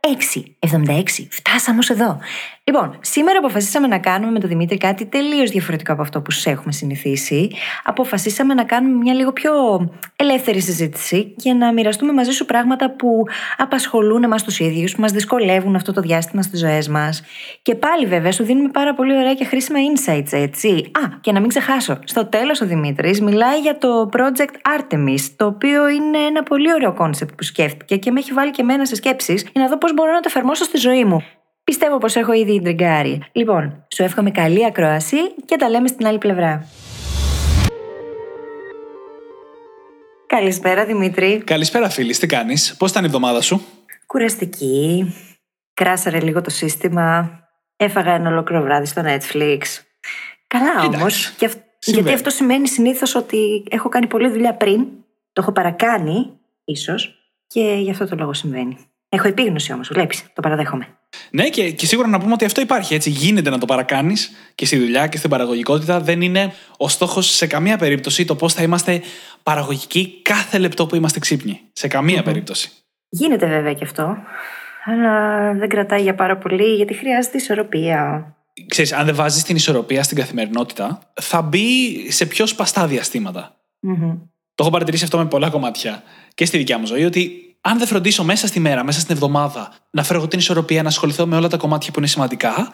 76, φτάσαμε ως εδώ. Λοιπόν, σήμερα αποφασίσαμε να κάνουμε με τον Δημήτρη κάτι τελείως διαφορετικό από αυτό που σου έχουμε συνηθίσει. Αποφασίσαμε να κάνουμε μια λίγο πιο ελεύθερη συζήτηση και να μοιραστούμε μαζί σου πράγματα που απασχολούν εμάς τους ίδιους, που μας δυσκολεύουν αυτό το διάστημα στις ζωές μας. Και πάλι, βέβαια, σου δίνουμε πάρα πολύ ωραία και χρήσιμα insights, έτσι. Α, και να μην ξεχάσω, στο τέλος ο Δημήτρης μιλάει για το project Artemis, το οποίο είναι ένα πολύ ωραίο κόνσεπτ που σκέφτηκε και με έχει βάλει και εμένα σε σκέψεις για να δω πώς μπορώ να το εφαρμόσω στη ζωή μου. Πιστεύω πως έχω ήδη ιντριγκάρει. Λοιπόν, σου εύχομαι καλή ακρόαση και τα λέμε στην άλλη πλευρά. Καλησπέρα Δημήτρη. Καλησπέρα φίλη, τι κάνεις, πώς ήταν η εβδομάδα σου; Κουραστική. Κράσαρε λίγο το σύστημα. Έφαγα ένα ολόκληρο βράδυ στο Netflix. Καλά όμως. Γιατί αυτό σημαίνει συνήθως ότι έχω κάνει πολλή δουλειά πριν. Το έχω παρακάνει, ίσως. Και γι' αυτό το λόγο συμβαίνει. Έχω επίγνωση όμως, βλέπεις, το παραδέχομαι. Ναι, και, και σίγουρα να πούμε ότι αυτό υπάρχει. Έτσι, γίνεται να το παρακάνεις και στη δουλειά και στην παραγωγικότητα. Δεν είναι ο στόχος σε καμία περίπτωση το πώς θα είμαστε παραγωγικοί κάθε λεπτό που είμαστε ξύπνοι. Σε καμια περίπτωση. Γίνεται βέβαια και αυτό. Αλλά δεν κρατάει για πάρα πολύ γιατί χρειάζεται ισορροπία. Ξέρεις, αν δεν βάζεις την ισορροπία στην καθημερινότητα, θα μπει σε πιο σπαστά διαστήματα. Το έχω παρατηρήσει αυτό με πολλά κομμάτια και στη δικιά μου ζωή, ότι αν δεν φροντίσω μέσα στη μέρα, μέσα στην εβδομάδα, να φέρω την ισορροπία, να ασχοληθώ με όλα τα κομμάτια που είναι σημαντικά,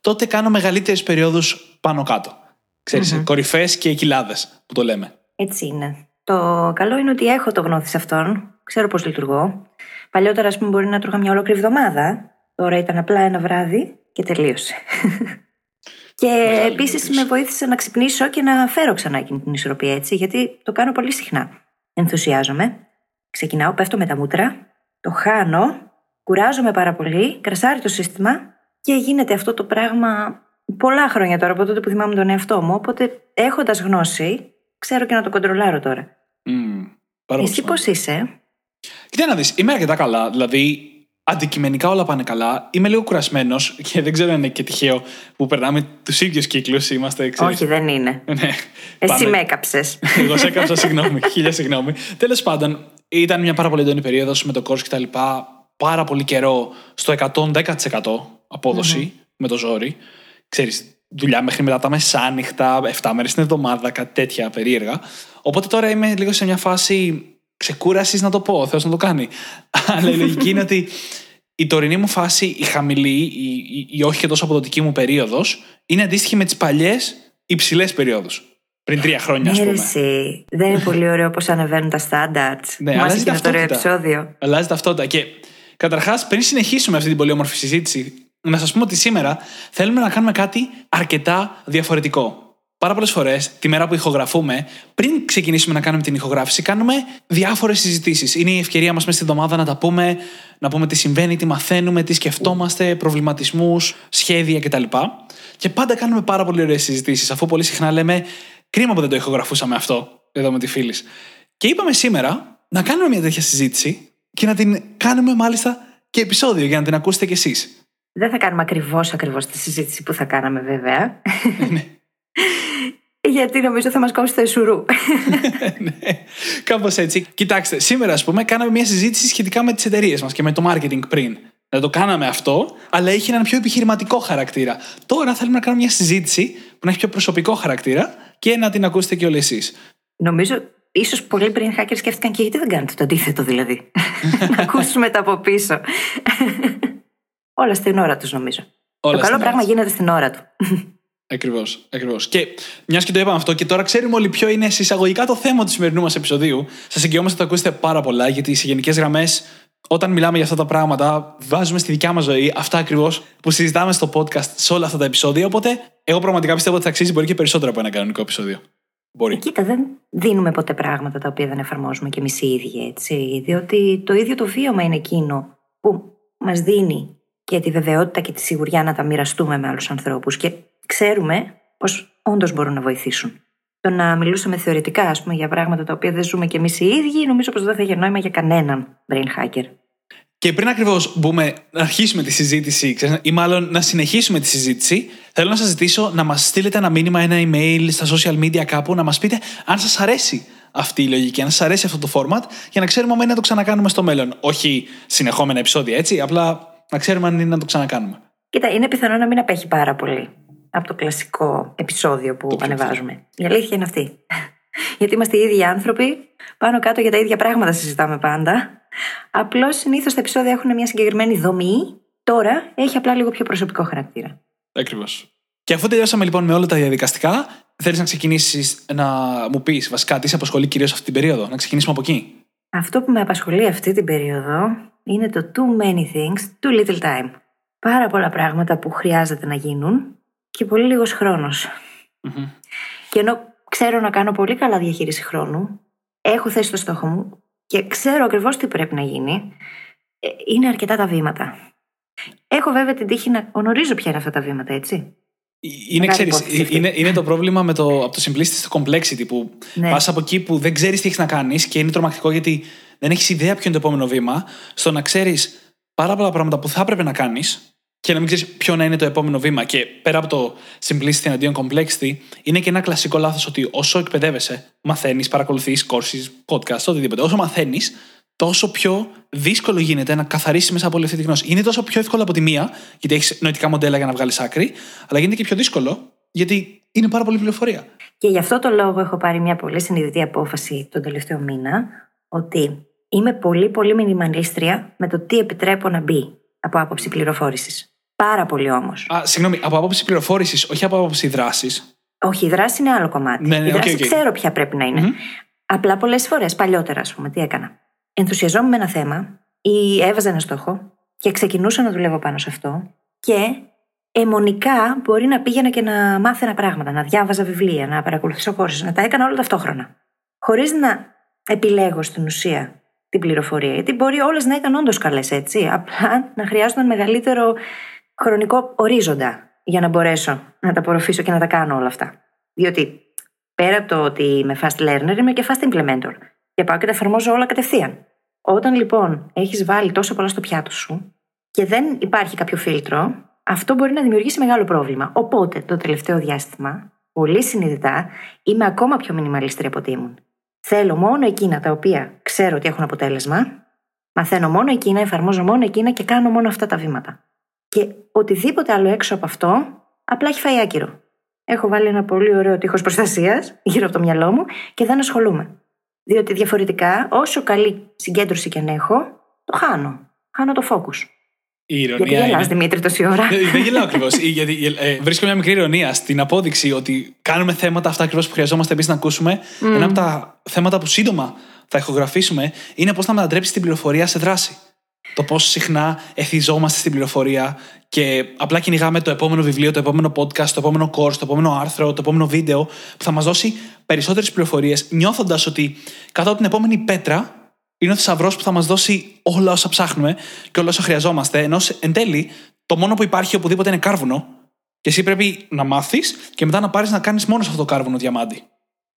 τότε κάνω μεγαλύτερες περιόδους πάνω κάτω. Ξέρεις, mm-hmm. κορυφές και κοιλάδες που το λέμε. Έτσι είναι. Το καλό είναι ότι έχω το γνώθι σε αυτόν. Ξέρω πώς λειτουργώ. Παλιότερα, ας πούμε, μπορεί να τρώγα μια ολόκληρη εβδομάδα. Τώρα ήταν απλά ένα βράδυ και τελείωσε. και επίσης με βοήθησε να ξυπνήσω και να φέρω ξανά εκείνη την ισορροπία έτσι, γιατί το κάνω πολύ συχνά. Ενθουσιάζομαι, Ξεκινάω, πέφτω με τα μούτρα, το χάνω, κουράζομαι πάρα πολύ, κρασάρει το σύστημα και γίνεται αυτό το πράγμα πολλά χρόνια τώρα από τότε που θυμάμαι τον εαυτό μου. Οπότε έχοντας γνώση, ξέρω και να το κοντρολάρω τώρα. Mm, Εσύ πώς είσαι; Κοίτα να δεις, είμαι αρκετά καλά. Δηλαδή, αντικειμενικά όλα πάνε καλά. Είμαι λίγο κουρασμένος και δεν ξέρω αν είναι και τυχαίο που περνάμε τους ίδιους κύκλους. Είμαστε, ξέρεις... Όχι, δεν είναι. ναι, Εσύ πάνε... με έκαψες. Εγώ σε έκαψα, συγγνώμη. Χίλια συγγνώμη. Τέλος πάντων, ήταν μια πάρα πολύ έντονη περίοδος με το course κτλ. Πάρα πολύ καιρό στο 110% αποδοση με το ζόρι. Ξέρεις, δουλειά μέχρι μετά τα μεσάνυχτα, 7 μέρες την εβδομάδα, κάτι τέτοια περίεργα. Οπότε τώρα είμαι λίγο σε μια φάση ξεκούρασης να το πω, ο Θεός να το κάνει. Αλλά η λογική είναι ότι η τωρινή μου φάση, η χαμηλή, η, η, η όχι και τόσο αποδοτική μου περίοδος, είναι αντίστοιχη με τις παλιές υψηλές περιόδους. Πριν τρία χρόνια, ας πούμε. Εσύ. Δεν είναι πολύ ωραίο πώς ανεβαίνουν τα στάνταρτ. Ναι, Μας αλλάζει ταυτότητα. Το επεισόδιο. Αλλάζει ταυτότητα. Και καταρχάς, πριν συνεχίσουμε αυτή την πολύ όμορφη συζήτηση, να σας πούμε ότι σήμερα θέλουμε να κάνουμε κάτι αρκετά διαφορετικό. Πάρα πολλές φορές, τη μέρα που ηχογραφούμε, πριν ξεκινήσουμε να κάνουμε την ηχογράφηση, κάνουμε διάφορες συζητήσεις. Είναι η ευκαιρία μας μέσα στην εβδομάδα να τα πούμε, να πούμε τι συμβαίνει, τι μαθαίνουμε, τι σκεφτόμαστε, προβληματισμούς, σχέδια κτλ. Και πάντα κάνουμε πάρα πολύ ωραίες συζητήσεις, αφού πολύ συχνά λέμε Κρίμα που δεν το ηχογραφούσαμε αυτό εδώ με τη φίλης. Και είπαμε σήμερα να κάνουμε μια τέτοια συζήτηση και να την κάνουμε μάλιστα και επεισόδιο για να την ακούσετε κι εσείς. Δεν θα κάνουμε ακριβώς ακριβώς τη συζήτηση που θα κάναμε, βέβαια. ναι. Γιατί νομίζω θα μας κόψει το εσουρού. ναι, κάπως έτσι. Κοιτάξτε, σήμερα, ας πούμε, κάναμε μια συζήτηση σχετικά με τις εταιρείες μας και με το marketing πριν. Να το κάναμε αυτό, αλλά είχε έναν πιο επιχειρηματικό χαρακτήρα. Τώρα θέλουμε να κάνουμε μια συζήτηση που να έχει πιο προσωπικό χαρακτήρα και να την ακούσετε και όλοι εσείς. Νομίζω ίσως πολλοί πριν hackers σκέφτηκαν και γιατί δεν κάνετε το αντίθετο δηλαδή. να ακούσουμε τα από πίσω. Όλα στην ώρα τους νομίζω. Όλα το καλό πράγμα γίνεται στην ώρα του. Ακριβώς, ακριβώς. Και μιας και το είπαμε αυτό, και τώρα ξέρουμε όλοι ποιο είναι συσσαγωγικά το θέμα του σημερινού μας επεισοδίου. Σας εγγυόμαστε ότι το ακούσετε πάρα πολλά, γιατί σε γενικές γραμμές, όταν μιλάμε για αυτά τα πράγματα, βάζουμε στη δικιά μας ζωή αυτά ακριβώς που συζητάμε στο podcast σε όλα αυτά τα επεισόδια. Οπότε, εγώ πραγματικά πιστεύω ότι θα αξίζει μπορεί και περισσότερο από ένα κανονικό επεισόδιο. Μπορεί. Κοίτα, δεν δίνουμε ποτέ πράγματα τα οποία δεν εφαρμόζουμε κι εμείς οι ίδιοι, έτσι. Διότι το ίδιο το βίωμα είναι εκείνο που μας δίνει και τη βεβαιότητα και τη σιγουριά να τα μοιραστούμε με άλλους ανθρώπους. Και ξέρουμε πω όντως μπορούν να βοηθήσουν. Το να μιλούσαμε θεωρητικά, ας πούμε, για πράγματα τα οποία δεν ζούμε κι εμείς οι ίδιοι, νομίζω πως δεν θα είχε νόημα για κανέναν brain hacker. Και πριν ακριβώς μπούμε να αρχίσουμε τη συζήτηση, ξέρεις, ή μάλλον να συνεχίσουμε τη συζήτηση, θέλω να σας ζητήσω να μας στείλετε ένα μήνυμα, ένα email στα social media κάπου, να μας πείτε αν σας αρέσει αυτή η λογική, αν σας αρέσει αυτό το format, για να ξέρουμε αν είναι να το ξανακάνουμε στο μέλλον. Όχι συνεχόμενα επεισόδια, έτσι, απλά να ξέρουμε αν είναι να το ξανακάνουμε. Κοίτα, είναι πιθανό να μην απέχει πάρα πολύ από το κλασικό επεισόδιο που Το πιο ανεβάζουμε. Η αλήθεια είναι αυτή. Γιατί είμαστε οι ίδιοι άνθρωποι, πάνω κάτω για τα ίδια πράγματα συζητάμε πάντα. Απλώς συνήθως τα επεισόδια έχουν μια συγκεκριμένη δομή. Τώρα έχει απλά λίγο πιο προσωπικό χαρακτήρα. Ακριβώς. Και αφού τελειώσαμε λοιπόν με όλα τα διαδικαστικά, θέλεις να ξεκινήσεις να μου πεις βασικά τι σε απασχολεί κυρίως αυτή την περίοδο. Να ξεκινήσουμε από εκεί; Αυτό που με απασχολεί αυτή την περίοδο είναι το too many things, too little time. Πάρα πολλά πράγματα που χρειάζεται να γίνουν και πολύ λίγος χρόνος. Μμμ. Και ενώ ξέρω να κάνω πολύ καλά διαχείριση χρόνου, έχω θέσει το στόχο μου και ξέρω ακριβώς τι πρέπει να γίνει, ε, είναι αρκετά τα βήματα. Έχω βέβαια την τύχη να γνωρίζω ποια είναι αυτά τα βήματα, έτσι. Είναι, Μεγάλη ξέρεις, υπόθεση αυτή. είναι, είναι το πρόβλημα με το, από το simplicity στο complexity που Ναι. πας από εκεί που δεν ξέρεις τι έχεις να κάνεις και είναι τρομακτικό γιατί δεν έχεις ιδέα ποιο είναι το επόμενο βήμα, στο να ξέρεις πάρα πολλά πράγματα που θα έπρεπε να κάνεις και να μην ξέρεις ποιο να είναι το επόμενο βήμα. Και πέρα από το simplicity εναντίον complexity, είναι και ένα κλασικό λάθος ότι όσο εκπαιδεύεσαι, μαθαίνεις, παρακολουθείς, courses, podcast, οτιδήποτε. Όσο μαθαίνεις, τόσο πιο δύσκολο γίνεται να καθαρίσεις μέσα από όλη αυτή τη γνώση. Είναι τόσο πιο εύκολο από τη μία, γιατί έχεις νοητικά μοντέλα για να βγάλεις άκρη, αλλά γίνεται και πιο δύσκολο, γιατί είναι πάρα πολύ πληροφορία. Και γι' αυτό το λόγο έχω πάρει μια πολύ συνειδητή απόφαση τον τελευταίο μήνα ότι είμαι πολύ πολύ μινιμαλίστρια με το τι επιτρέπω να μπει από άποψη πληροφόρησης. Πάρα πολύ όμως. Α, συγγνώμη, από άποψη πληροφόρησης, όχι από άποψη δράσης. Όχι, η δράση είναι άλλο κομμάτι. Ναι, ναι, η οκ, δράση οκ. ξέρω ποια πρέπει να είναι. Απλά πολλές φορές, παλιότερα, ας πούμε, τι έκανα. Ενθουσιαζόμουν με ένα θέμα ή έβαζα ένα στόχο και ξεκινούσα να δουλεύω πάνω σε αυτό και εμμονικά μπορεί να πήγαινα και να μάθαινα πράγματα, να διάβαζα βιβλία, να παρακολουθήσω courses, να τα έκανα όλα ταυτόχρονα. Χωρίς να επιλέγω στην ουσία την πληροφορία. Γιατί μπορεί όλες να ήταν όντως καλές, έτσι. Απλά να χρειάζονταν μεγαλύτερο χρονικό ορίζοντα για να μπορέσω να τα απορροφήσω και να τα κάνω όλα αυτά. Διότι πέρα από το ότι είμαι fast learner, είμαι και fast implementer. Και πάω και τα εφαρμόζω όλα κατευθείαν. Όταν λοιπόν έχεις βάλει τόσο πολλά στο πιάτο σου και δεν υπάρχει κάποιο φίλτρο, αυτό μπορεί να δημιουργήσει μεγάλο πρόβλημα. Οπότε το τελευταίο διάστημα, πολύ συνειδητά, είμαι ακόμα πιο μινιμαλίστρια από ότι ήμουν. Θέλω μόνο εκείνα τα οποία ξέρω ότι έχουν αποτέλεσμα, μαθαίνω μόνο εκείνα, εφαρμόζω μόνο εκείνα και κάνω μόνο αυτά τα βήματα. Και οτιδήποτε άλλο έξω από αυτό, απλά έχει φάει άκυρο. Έχω βάλει ένα πολύ ωραίο τείχος προστασίας γύρω από το μυαλό μου και δεν ασχολούμαι. Διότι διαφορετικά, όσο καλή συγκέντρωση και αν έχω, το χάνω. Χάνω το focus. Η Γιατί ηρωνία γελάς, είναι. Δημήτρη, τόση ώρα; Ε, Δεν γελάω ακριβώς. Γιατί ε, βρίσκω μια μικρή ηρωνία στην απόδειξη ότι κάνουμε θέματα αυτά ακριβώς που χρειαζόμαστε εμείς να ακούσουμε. Ένα από τα θέματα που σύντομα θα ηχογραφήσουμε είναι πώς να μετατρέψεις την πληροφορία σε δράση. Το πώς συχνά εθιζόμαστε στην πληροφορία και απλά κυνηγάμε το επόμενο βιβλίο, το επόμενο podcast, το επόμενο course, το επόμενο άρθρο, το επόμενο βίντεο που θα μας δώσει περισσότερες πληροφορίες, νιώθοντας ότι κάτω από την επόμενη πέτρα είναι ο θησαυρός που θα μας δώσει όλα όσα ψάχνουμε και όλα όσα χρειαζόμαστε. Ενώ σε- εν τέλει, το μόνο που υπάρχει οπουδήποτε είναι κάρβουνο. Και εσύ πρέπει να μάθεις και μετά να πάρεις να κάνεις μόνος σε αυτό το κάρβουνο διαμάντι.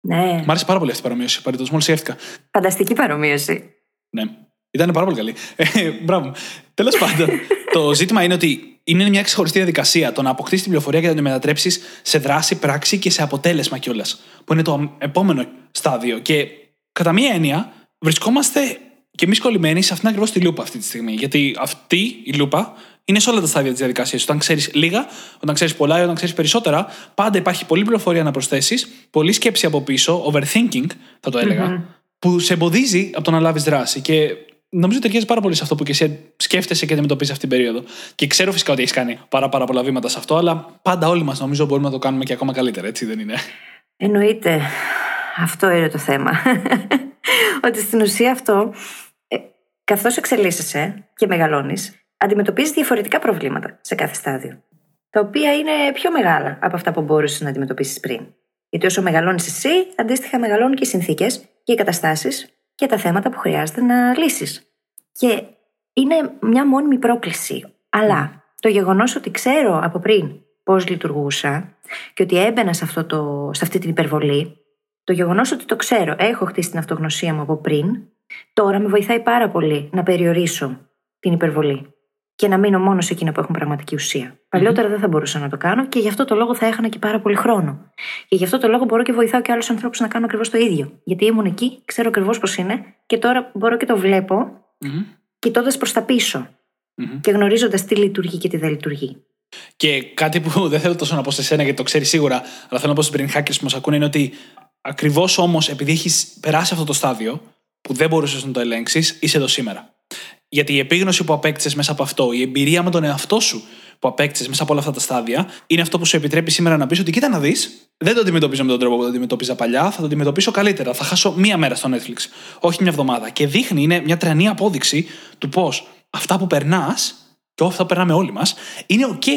ναι, Μ' άρεσε πάρα πολύ αυτή η παρομοίωση. Παρήντο, μόλις σκέφτηκα. φανταστική παρομοίωση. Ναι. Ήταν πάρα πολύ καλή. Ε, μπράβο. Τέλος πάντων, το ζήτημα είναι ότι είναι μια ξεχωριστή διαδικασία το να αποκτήσεις την πληροφορία και να την μετατρέψεις σε δράση, πράξη και σε αποτέλεσμα κιόλας. Που είναι το επόμενο στάδιο. Και κατά μία έννοια, βρισκόμαστε και εμείς κολλημένοι σε αυτήν ακριβώς τη λούπα αυτή τη στιγμή. Γιατί αυτή η λούπα είναι σε όλα τα στάδια της διαδικασίας. Όταν ξέρεις λίγα, όταν ξέρεις πολλά ή όταν ξέρεις περισσότερα, πάντα υπάρχει πολλή πληροφορία να προσθέσεις, πολλή σκέψη από πίσω, overthinking θα το έλεγα, που σε εμποδίζει από το να λάβεις δράση. Και νομίζω ταιριάζει πάρα πολύ σε αυτό που και εσύ σκέφτεσαι και αντιμετωπίζεις αυτή την περίοδο. Και ξέρω φυσικά ότι έχεις κάνει πάρα, πάρα πολλά βήματα σε αυτό, αλλά πάντα όλοι μας νομίζω μπορούμε να το κάνουμε και ακόμα καλύτερα, έτσι δεν είναι; Εννοείται. Αυτό είναι το θέμα. ότι στην ουσία αυτό, ε, καθώς εξελίσσεσαι και μεγαλώνεις, αντιμετωπίζεις διαφορετικά προβλήματα σε κάθε στάδιο. Τα οποία είναι πιο μεγάλα από αυτά που μπορούσες να αντιμετωπίσεις πριν. Γιατί όσο μεγαλώνεις εσύ, αντίστοιχα μεγαλώνουν και οι συνθήκες και οι καταστάσεις και τα θέματα που χρειάζεται να λύσεις. Και είναι μια μόνιμη πρόκληση. Αλλά το γεγονός ότι ξέρω από πριν πώς λειτουργούσα και ότι έμπαινα σε, αυτό το, σε αυτή την υπερβολή, το γεγονός ότι το ξέρω, έχω χτίσει την αυτογνωσία μου από πριν, τώρα με βοηθάει πάρα πολύ να περιορίσω την υπερβολή και να μείνω μόνο σε εκείνα που έχουν πραγματική ουσία. Παλιότερα δεν θα μπορούσα να το κάνω και γι' αυτό το λόγο θα έχανα και πάρα πολύ χρόνο. Και γι' αυτό το λόγο μπορώ και βοηθάω και άλλους ανθρώπους να κάνουν ακριβώς το ίδιο. Γιατί ήμουν εκεί, ξέρω ακριβώς πώς είναι και τώρα μπορώ και το βλέπω, mm-hmm. κοιτώντας προς τα πισω και γνωρίζοντας τι λειτουργεί και τι δεν λειτουργεί. Και κάτι που δεν θέλω τόσο να πω σε σένα γιατί το ξέρεις σίγουρα, αλλά θέλω να πω στους brain hackers που μας ακούνε είναι ότι ακριβώς όμως επειδή έχεις περάσει αυτό το στάδιο που δεν μπορούσες να το ελέγξεις, είσαι εδώ σήμερα. Γιατί η επίγνωση που απέκτησες μέσα από αυτό, η εμπειρία με τον εαυτό σου που απέκτησες μέσα από όλα αυτά τα στάδια, είναι αυτό που σου επιτρέπει σήμερα να πεις ότι κοίτα να δεις, δεν το αντιμετωπίζω με τον τρόπο που το αντιμετώπιζα παλιά, θα το αντιμετωπίσω καλύτερα. Θα χάσω μία μέρα στο Netflix, όχι μια εβδομάδα. Και δείχνει, είναι μια τρανή απόδειξη του πώς αυτά που περνάς, και αυτά που περνάμε όλοι μας, είναι OK,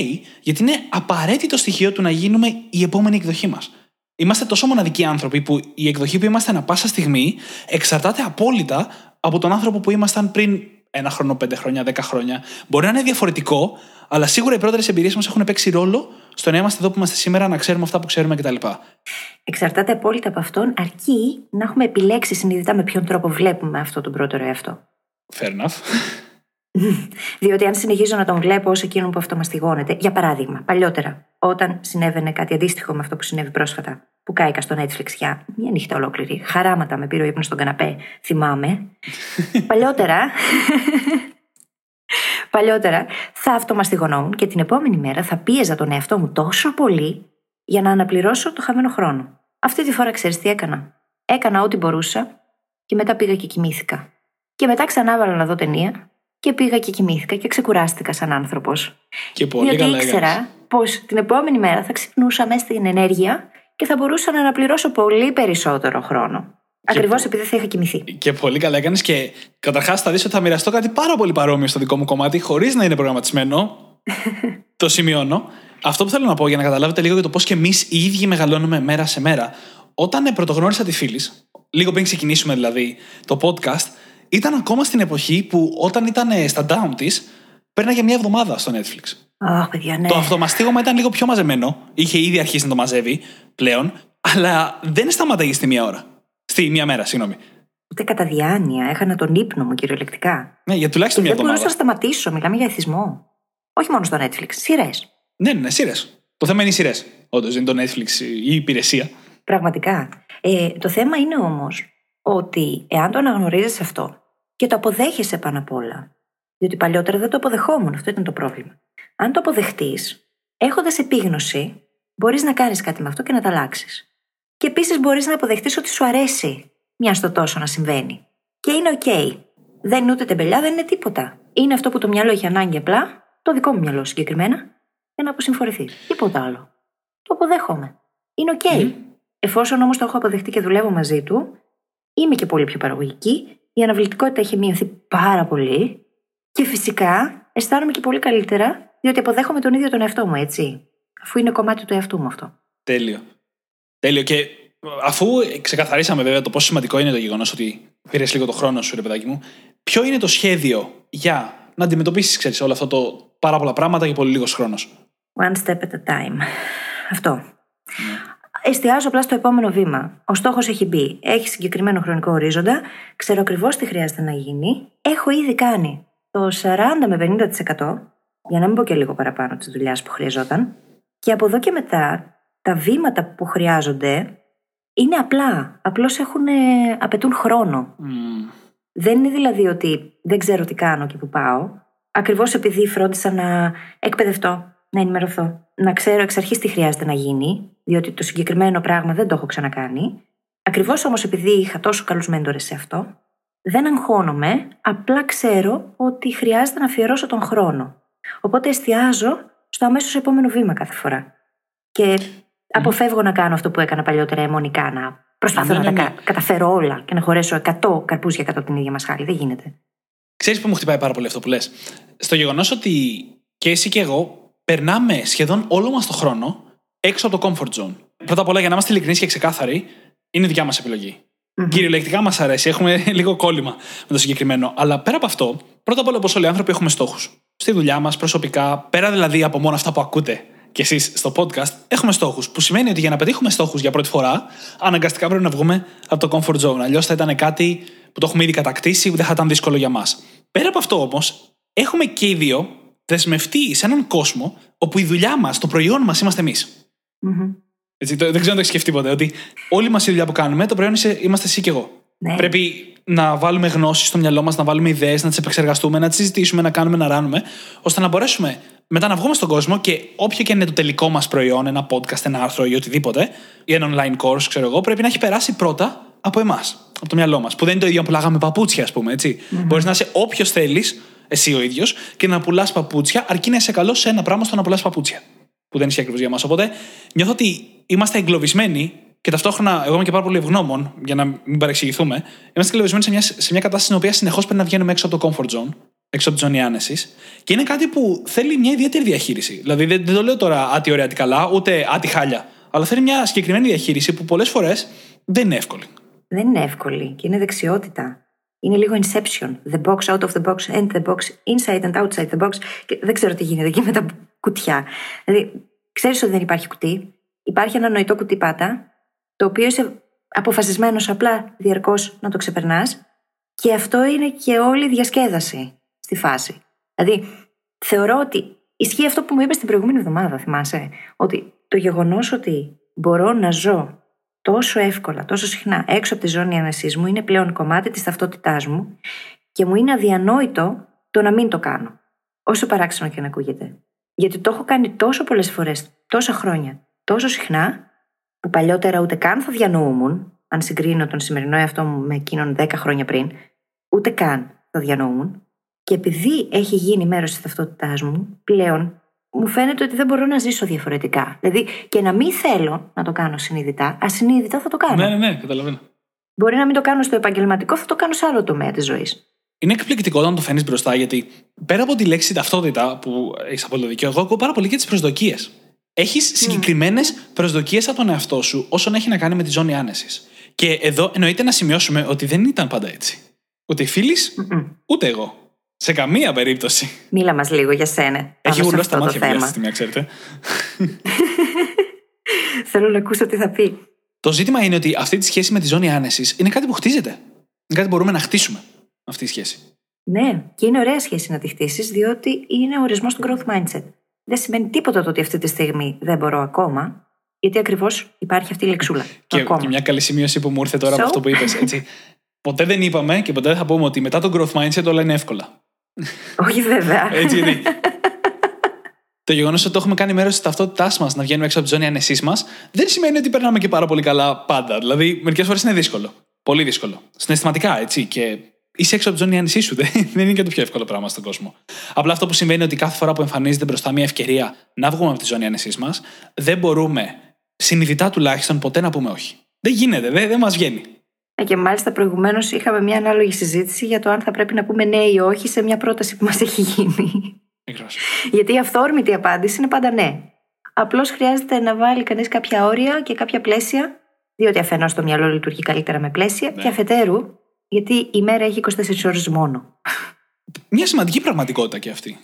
γιατί είναι απαραίτητο στοιχείο του να γίνουμε η επόμενη εκδοχή μας. Είμαστε τόσο μοναδικοί άνθρωποι που η εκδοχή που είμαστε ανα πάσα στιγμή εξαρτάται απόλυτα από τον άνθρωπο που ήμασταν πριν ένα χρόνο, πέντε χρόνια, δέκα χρόνια. Μπορεί να είναι διαφορετικό, αλλά σίγουρα οι πρώτερε εμπειρίες μας έχουν παίξει ρόλο στο να είμαστε εδώ που είμαστε σήμερα, να ξέρουμε αυτά που ξέρουμε κτλ. Εξαρτάται απόλυτα από αυτόν, αρκεί να έχουμε επιλέξει συνειδητά με ποιον τρόπο βλέπουμε αυτό τον πρώτερο εαυτό. Fair enough. Διότι αν συνεχίζω να τον βλέπω ως εκείνον που αυτομαστιγώνεται, για παράδειγμα, παλιότερα, όταν συνέβαινε κάτι αντίστοιχο με αυτό που συνέβη πρόσφατα, που κάηκα στο Netflix για μια νύχτα ολόκληρη, χαράματα με πήρε ο ύπνος στον καναπέ, θυμάμαι. παλιότερα. παλιότερα θα αυτομαστιγωνόμουν και την επόμενη μέρα θα πίεζα τον εαυτό μου τόσο πολύ για να αναπληρώσω το χαμένο χρόνο. Αυτή τη φορά ξέρεις τι έκανα. Έκανα ό,τι μπορούσα και μετά πήγα και κοιμήθηκα. Και μετά ξανά βάλα να δω ταινία και πήγα και κοιμήθηκα και ξεκουράστηκα σαν άνθρωπος. Και πολύ Διότι ήξερα πως την επόμενη μέρα θα ξυπνούσα μέσα στην ενέργεια και θα μπορούσα να αναπληρώσω πολύ περισσότερο χρόνο. Ακριβώς επειδή θα είχα κοιμηθεί. Και πολύ καλά έκανες. Και καταρχάς θα δεις ότι θα μοιραστώ κάτι πάρα πολύ παρόμοιο στο δικό μου κομμάτι, χωρίς να είναι προγραμματισμένο. το σημειώνω. Αυτό που θέλω να πω για να καταλάβετε λίγο για το πώς και εμείς οι ίδιοι μεγαλώνουμε μέρα σε μέρα. Όταν πρωτογνώρισα τη φίλης, λίγο πριν ξεκινήσουμε δηλαδή το podcast, ήταν ακόμα στην εποχή που όταν ήταν στα down της, πέρναγε μια εβδομάδα στο Netflix. Αχ, παιδιά, ναι. Το αυτομαστίγωμα ήταν λίγο πιο μαζεμένο. Είχε ήδη αρχίσει να το μαζεύει πλέον, αλλά δεν σταματάγε στη μία ώρα. Στη μία μέρα, συγγνώμη. Ούτε κατά διάνοια. Έχανα τον ύπνο μου κυριολεκτικά. Ναι, για τουλάχιστον μία εβδομάδα. Δεν μπορούσα να σταματήσω. Μιλάμε για εθισμό. Όχι μόνο στο Netflix. Σειρές. Ναι, ναι, σειρές. Το θέμα είναι οι σειρές. Όντως, είναι το Netflix ή η υπηρεσία. Πραγματικά. Ε, το θέμα είναι όμως ότι εάν το αναγνωρίζεις αυτό και το αποδέχεσαι πάνω απ' όλα. Διότι παλιότερα δεν το αποδεχόμουν, αυτό ήταν το πρόβλημα. Αν το αποδεχτείς, έχοντας επίγνωση, μπορείς να κάνεις κάτι με αυτό και να τα αλλάξεις. Και επίσης μπορείς να αποδεχτείς ότι σου αρέσει μιας στο τόσο να συμβαίνει. Και είναι OK. Δεν είναι ούτε τεμπελιά, δεν είναι τίποτα. Είναι αυτό που το μυαλό έχει ανάγκη απλά, το δικό μου μυαλό συγκεκριμένα, για να αποσυμφορηθείς. Τίποτα άλλο. Το αποδέχομαι. Είναι OK. Εφόσον όμως το έχω αποδεχτεί και δουλεύω μαζί του, είμαι και πολύ πιο παραγωγική η αναβλητικότητα έχει μειωθεί πάρα πολύ και φυσικά αισθάνομαι και πολύ καλύτερα διότι αποδέχομαι τον ίδιο τον εαυτό μου, έτσι. Αφού είναι κομμάτι του εαυτού μου αυτό. Τέλειο. Τέλειο. Και αφού ξεκαθαρίσαμε βέβαια το πόσο σημαντικό είναι το γεγονός ότι πήρες λίγο το χρόνο σου, ρε παιδάκι μου, ποιο είναι το σχέδιο για να αντιμετωπίσεις, όλο αυτό το πάρα πολλά πράγματα για πολύ λίγος χρόνος; One step at a time. Αυτό. Ναι εστιάζω απλά στο επόμενο βήμα. Ο στόχος έχει μπει. Έχει συγκεκριμένο χρονικό ορίζοντα. Ξέρω ακριβώς τι χρειάζεται να γίνει. Έχω ήδη κάνει το 40 με 50%, για να μην πω και λίγο παραπάνω της δουλειάς που χρειαζόταν. Και από εδώ και μετά, τα βήματα που χρειάζονται είναι απλά. Απλώς απαιτούν χρόνο. Δεν είναι δηλαδή ότι δεν ξέρω τι κάνω και που πάω. Ακριβώς επειδή φρόντισα να εκπαιδευτώ, να ενημερωθώ, να ξέρω εξ αρχής τι χρειάζεται να γίνει, διότι το συγκεκριμένο πράγμα δεν το έχω ξανακάνει. Ακριβώς όμως επειδή είχα τόσο καλούς μέντορες σε αυτό, δεν αγχώνομαι, απλά ξέρω ότι χρειάζεται να αφιερώσω τον χρόνο. Οπότε εστιάζω στο αμέσως επόμενο βήμα κάθε φορά. Και αποφεύγω να κάνω αυτό που έκανα παλιότερα αιμονικά, να προσπαθώ ναι, να τα ναι, ναι. καταφέρω όλα και να χωρέσω 100 καρπούζια κατά την ίδια μας χάρη. Δεν γίνεται. Ξέρεις που μου χτυπάει πάρα πολύ αυτό που λες; Στο γεγονός ότι και εσύ και εγώ περνάμε σχεδόν όλο μας το χρόνο έξω από το comfort zone. Πρώτα απ' όλα, για να είμαστε ειλικρινείς και ξεκάθαροι, είναι δικιά μας επιλογή. Mm-hmm. Κυριολεκτικά μας αρέσει, έχουμε λίγο κόλλημα με το συγκεκριμένο. Αλλά πέρα από αυτό, πρώτα απ' όλα, όπως όλοι οι άνθρωποι, έχουμε στόχους. Στη δουλειά μας, προσωπικά, πέρα δηλαδή από μόνο αυτά που ακούτε και εσείς στο podcast, έχουμε στόχους. Που σημαίνει ότι για να πετύχουμε στόχους για πρώτη φορά, αναγκαστικά πρέπει να βγούμε από το comfort zone. Αλλιώς θα ήταν κάτι που το έχουμε ήδη κατακτήσει, που δεν θα ήταν δύσκολο για μας. Πέρα από αυτό όμως, έχουμε και οι δύο δεσμευτεί σε έναν κόσμο όπου η δουλειά μας, το προϊόν μας είμαστε εμείς. Μμμ. Έτσι, το, δεν ξέρω αν το έχεις σκεφτεί ποτέ. Ότι όλη μας η δουλειά που κάνουμε, το προϊόν είσαι- είμαστε εσύ και εγώ. Ναι. Πρέπει να βάλουμε γνώσεις στο μυαλό μας, να βάλουμε ιδέες, να τις επεξεργαστούμε, να τις συζητήσουμε, να κάνουμε, να ράνουμε, ώστε να μπορέσουμε μετά να βγούμε στον κόσμο και όποιο και είναι το τελικό μας προϊόν, ένα podcast, ένα άρθρο ή οτιδήποτε, ή ένα online course, ξέρω εγώ, πρέπει να έχει περάσει πρώτα από εμάς, από το μυαλό μας. Που δεν είναι το ίδιο που πουλάγαμε παπούτσια, ας πούμε, έτσι. Μπορείς να είσαι όποιος θέλεις, εσύ ο ίδιος, και να πουλάς παπούτσια, αρκεί να είσαι καλός σε ένα πράγμα στο να πουλάς παπούτσια που δεν ισχύει ακριβώς για μας. Οπότε νιώθω ότι είμαστε εγκλωβισμένοι και ταυτόχρονα εγώ είμαι και πάρα πολύ ευγνώμων, για να μην παρεξηγηθούμε. Είμαστε εγκλωβισμένοι σε μια, σε μια κατάσταση στην οποία συνεχώς πρέπει να βγαίνουμε έξω από το comfort zone, έξω από τη ζώνη άνεσης. Και είναι κάτι που θέλει μια ιδιαίτερη διαχείριση. Δηλαδή δεν, δεν το λέω τώρα άτι ωραία, άτι καλά, ούτε άτι χάλια. Αλλά θέλει μια συγκεκριμένη διαχείριση που πολλές φορές δεν είναι εύκολη. Δεν είναι εύκολη και είναι δεξιότητα. Είναι λίγο inception. The box out of the box and the box inside and outside the box. Και δεν ξέρω τι γίνεται εκεί με τα κουτιά. Δηλαδή, ξέρεις ότι δεν υπάρχει κουτί. Υπάρχει ένα νοητό κουτί πάτα, το οποίο είσαι αποφασισμένος απλά διαρκώς να το ξεπερνάς. Και αυτό είναι και όλη η διασκέδαση στη φάση. Δηλαδή, θεωρώ ότι ισχύει αυτό που μου είπες την προηγούμενη εβδομάδα, θυμάσαι; Ότι το γεγονός ότι μπορώ να ζω τόσο εύκολα, τόσο συχνά έξω από τη ζώνη άνεσής μου είναι πλέον κομμάτι της ταυτότητάς μου και μου είναι αδιανόητο το να μην το κάνω. Όσο παράξενο και να ακούγεται. Γιατί το έχω κάνει τόσο πολλές φορές, τόσα χρόνια, τόσο συχνά, που παλιότερα ούτε καν θα διανοούμουν, αν συγκρίνω τον σημερινό εαυτό μου με εκείνον 10 χρόνια πριν, ούτε καν θα διανοούμουν. Και επειδή έχει γίνει μέρος της ταυτότητάς μου, πλέον μου φαίνεται ότι δεν μπορώ να ζήσω διαφορετικά. Δηλαδή, και να μην θέλω να το κάνω συνειδητά, ασυνείδητα θα το κάνω. Ναι, ναι, ναι, καταλαβαίνω. Μπορεί να μην το κάνω στο επαγγελματικό, θα το κάνω σε άλλο τομέα της ζωής. Είναι εκπληκτικό όταν το φέρνει μπροστά, γιατί πέρα από τη λέξη ταυτότητα που έχεις απόλυτο δίκιο, εγώ ακούω πάρα πολύ και τις προσδοκίες. Έχεις συγκεκριμένες προσδοκίες από τον εαυτό σου όσον έχει να κάνει με τη ζώνη άνεσης. Και εδώ εννοείται να σημειώσουμε ότι δεν ήταν πάντα έτσι. Ούτε οι φίλοι, ούτε εγώ. Σε καμία περίπτωση. Μίλα μας λίγο για σένα. πάνω Έχει σε γουρλό αυτό στα το μάτια που αυτή θέμα. τη στιγμή, ξέρετε. Θέλω να ακούσω τι θα πει. Το ζήτημα είναι ότι αυτή τη σχέση με τη ζώνη άνεσης είναι κάτι που χτίζεται. Είναι κάτι που μπορούμε να χτίσουμε αυτή τη σχέση. Ναι, και είναι ωραία σχέση να τη χτίσεις, διότι είναι ο ορισμός του growth mindset. Δεν σημαίνει τίποτα το ότι αυτή τη στιγμή δεν μπορώ ακόμα, γιατί ακριβώς υπάρχει αυτή η λεξούλα. το Και, ακόμα. και μια καλή σημείωση που μου ήρθε τώρα από So? αυτό που είπες. Έτσι. ποτέ δεν είπαμε και ποτέ δεν θα πούμε ότι μετά το growth mindset όλα είναι εύκολα. Όχι, βέβαια. Έτσι είναι. το γεγονός ότι το έχουμε κάνει μέρος της ταυτότητάς μας να βγαίνουμε έξω από τη ζώνη ανεσή μας δεν σημαίνει ότι περνάμε και πάρα πολύ καλά πάντα. Δηλαδή, μερικές φορές είναι δύσκολο. Πολύ δύσκολο. Συναισθηματικά, έτσι. Και είσαι έξω από τη ζώνη ανεσή σου. Δεν δεν είναι και το πιο εύκολο πράγμα στον κόσμο. Απλά αυτό που συμβαίνει είναι ότι κάθε φορά που εμφανίζεται μπροστά μια ευκαιρία να βγούμε από τη ζώνη ανεσή μας, δεν μπορούμε συνειδητά τουλάχιστον ποτέ να πούμε όχι. Δεν γίνεται, δεν, δεν μας βγαίνει. Ε, Και μάλιστα προηγουμένως είχαμε μια ανάλογη συζήτηση για το αν θα πρέπει να πούμε ναι ή όχι σε μια πρόταση που μας έχει γίνει. Μικρός. Γιατί η αυθόρμητη απάντηση είναι πάντα ναι. Απλώς χρειάζεται να βάλει κανείς κάποια όρια και κάποια πλαίσια, διότι αφενός το μυαλό λειτουργεί καλύτερα με πλαίσια, Ναι. και αφετέρου, γιατί η μέρα έχει 24 ώρες μόνο. Μια σημαντική πραγματικότητα και αυτή.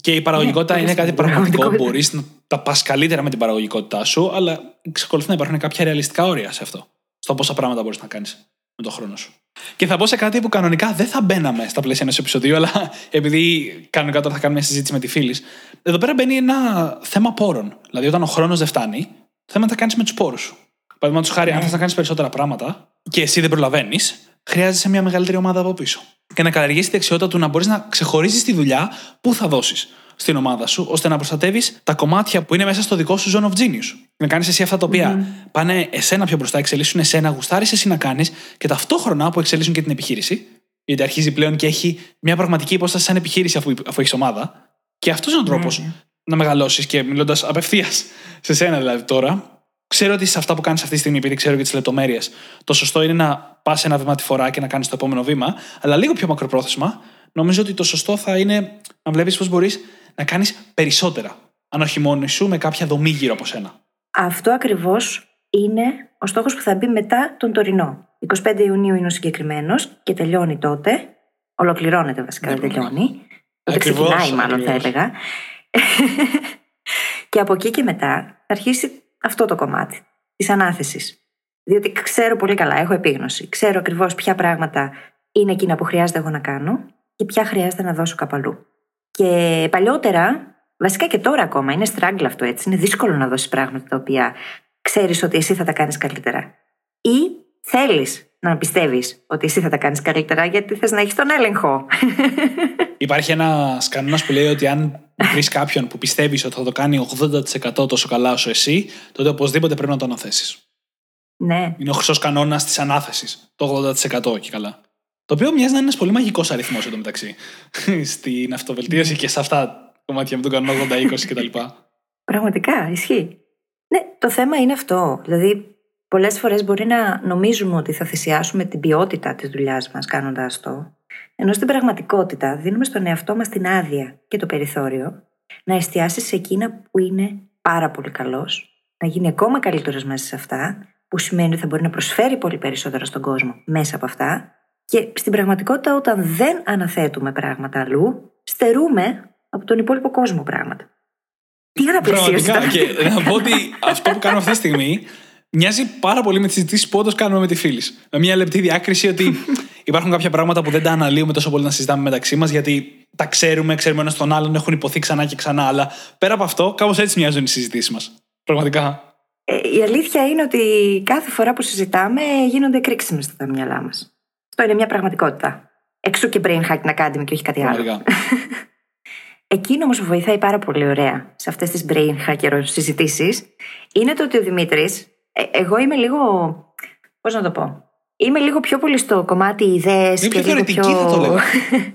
Και η παραγωγικότητα Ναι, είναι πολύ κάτι σημαντική πραγματικό. πραγματικότητα. Μπορείς να τα πας καλύτερα με την παραγωγικότητά σου, αλλά εξακολουθεί να υπάρχουν κάποια ρεαλιστικά όρια σε αυτό. Στο πόσα πράγματα μπορείς να κάνεις με τον χρόνο σου. Και θα πω σε κάτι που κανονικά δεν θα μπαίναμε στα πλαίσια ενός επεισοδίου, αλλά επειδή κανονικά τώρα θα κάνουμε μια συζήτηση με τη φίλης. Εδώ πέρα μπαίνει ένα θέμα πόρων. Δηλαδή, όταν ο χρόνος δεν φτάνει, το θέμα θα κάνεις με τους πόρους σου. Παραδείγματος χάρη, αν Ναι. θες να κάνεις περισσότερα πράγματα και εσύ δεν προλαβαίνεις, χρειάζεσαι μια μεγαλύτερη ομάδα από πίσω. Και να καλλιεργήσει τη δεξιότητα του να μπορείς να ξεχωρίζεις τη δουλειά που θα δώσεις στην ομάδα σου, ώστε να προστατεύεις τα κομμάτια που είναι μέσα στο δικό σου zone of genius. Να κάνεις εσύ αυτά τα οποία πάνε εσένα πιο μπροστά, εξελίσσουν εσένα, γουστάρεις εσύ να κάνεις και ταυτόχρονα που εξελίσσουν και την επιχείρηση. Γιατί αρχίζει πλέον και έχει μια πραγματική υπόσταση σαν επιχείρηση αφού, αφού έχεις ομάδα. Και αυτός είναι ο τρόπος ναι. να μεγαλώσεις και μιλώντας απευθείας σε σένα δηλαδή τώρα. Ξέρω ότι σε αυτά που κάνεις αυτή τη στιγμή, επειδή ξέρω και τις λεπτομέρειες, το σωστό είναι να πας ένα βήμα τη φορά και να κάνεις το επόμενο βήμα, αλλά λίγο πιο μακροπρόθεσμα, νομίζω ότι το σωστό θα είναι να βλέπεις πώς μπορείς να κάνεις περισσότερα. Αν όχι μόνοι σου, με κάποια δομή γύρω από σένα. Αυτό ακριβώς είναι ο στόχος που θα μπει μετά τον τωρινό. 25 Ιουνίου είναι ο συγκεκριμένος και τελειώνει τότε. Ολοκληρώνεται βασικά, Ναι, δεν τελειώνει. Τότε Ακριβώς, ξεκινάει, μάλλον θα ακριβώς. έλεγα. Και από εκεί και μετά θα αρχίσει αυτό το κομμάτι της ανάθεσης. Διότι ξέρω πολύ καλά, έχω επίγνωση. Ξέρω ακριβώς ποια πράγματα είναι εκείνα που χρειάζεται εγώ να κάνω και ποια χρειάζεται να δώσω καπαλού. Και παλιότερα, βασικά και τώρα ακόμα, είναι στράγγλ αυτό έτσι. Είναι δύσκολο να δώσεις πράγματα τα οποία ξέρεις ότι εσύ θα τα κάνεις καλύτερα. Ή θέλεις να πιστεύεις ότι εσύ θα τα κάνεις καλύτερα, γιατί θες να έχεις τον έλεγχο. Υπάρχει ένα κανόνα που λέει ότι αν βρεις κάποιον που πιστεύεις ότι θα το κάνει 80% τόσο καλά όσο εσύ, τότε οπωσδήποτε πρέπει να το αναθέσεις. ναι. Είναι ο χρυσός κανόνας της ανάθεσης. Το 80% και καλά. Το οποίο μοιάζει να είναι ένας πολύ μαγικός αριθμός εντωμεταξύ. Στην αυτοβελτίωση και σε αυτά τα κομμάτια με τον κανόνα 80-20 κτλ. Πραγματικά, ισχύει. Ναι, το θέμα είναι αυτό. Δηλαδή, πολλές φορές μπορεί να νομίζουμε ότι θα θυσιάσουμε την ποιότητα της δουλειάς μας κάνοντας το, ενώ στην πραγματικότητα δίνουμε στον εαυτό μας την άδεια και το περιθώριο να εστιάσει σε εκείνα που είναι πάρα πολύ καλός, να γίνει ακόμα καλύτερος μέσα σε αυτά, που σημαίνει ότι θα μπορεί να προσφέρει πολύ περισσότερο στον κόσμο μέσα από αυτά. Και στην πραγματικότητα, όταν δεν αναθέτουμε πράγματα αλλού, στερούμε από τον υπόλοιπο κόσμο πράγματα. Τι αναπλησίωση Πραγματικά. τώρα. Και να πω ότι αυτό που κάνουμε αυτή τη στιγμή μοιάζει πάρα πολύ με τις συζητήσεις που όντως κάνουμε με τη φίλης. Με μια λεπτή διάκριση ότι υπάρχουν κάποια πράγματα που δεν τα αναλύουμε τόσο πολύ να συζητάμε μεταξύ μας, γιατί τα ξέρουμε, ξέρουμε ένας τον άλλον, έχουν υποθεί ξανά και ξανά. Αλλά πέρα από αυτό, κάπως έτσι μοιάζουν οι συζητήσεις μας. Πραγματικά. Ε, η αλήθεια είναι ότι κάθε φορά που συζητάμε γίνονται κρίξιμε στα μυαλά μας. Αυτό είναι μια πραγματικότητα. Εξού και Brain Hacking Academy και όχι κάτι άλλο. Πραγματικά. Εκείνο όμως που βοηθάει πάρα πολύ ωραία σε αυτές τις brain hacker συζητήσεις είναι το ότι ο Δημήτρης, εγώ είμαι λίγο. Πώς να το πω. Είμαι λίγο πιο πολύ στο κομμάτι ιδέες Είναι και πιο λίγο θεωρητική, πιο. θα το λέγα.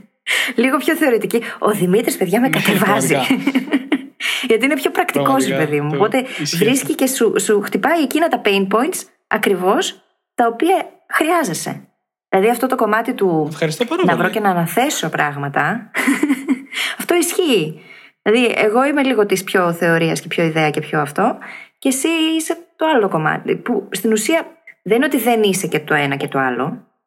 λίγο πιο θεωρητική. Ο Δημήτρης, παιδιά, με Ναι, κατεβάζει. πραγματικά. Γιατί είναι πιο πρακτικός, Πραγματικά, παιδί μου. το Οπότε ισχύει βρίσκει και σου, σου χτυπάει εκείνα τα pain points ακριβώς τα οποία χρειάζεσαι. Δηλαδή αυτό το κομμάτι του Ευχαριστώ πάρα να πολύ. βρω και να αναθέσω πράγματα. αυτό ισχύει. Δηλαδή, εγώ είμαι λίγο της πιο θεωρίας και πιο ιδέα και πιο αυτό, και εσύ είσαι το άλλο κομμάτι. Που στην ουσία δεν είναι ότι δεν είσαι και το ένα και το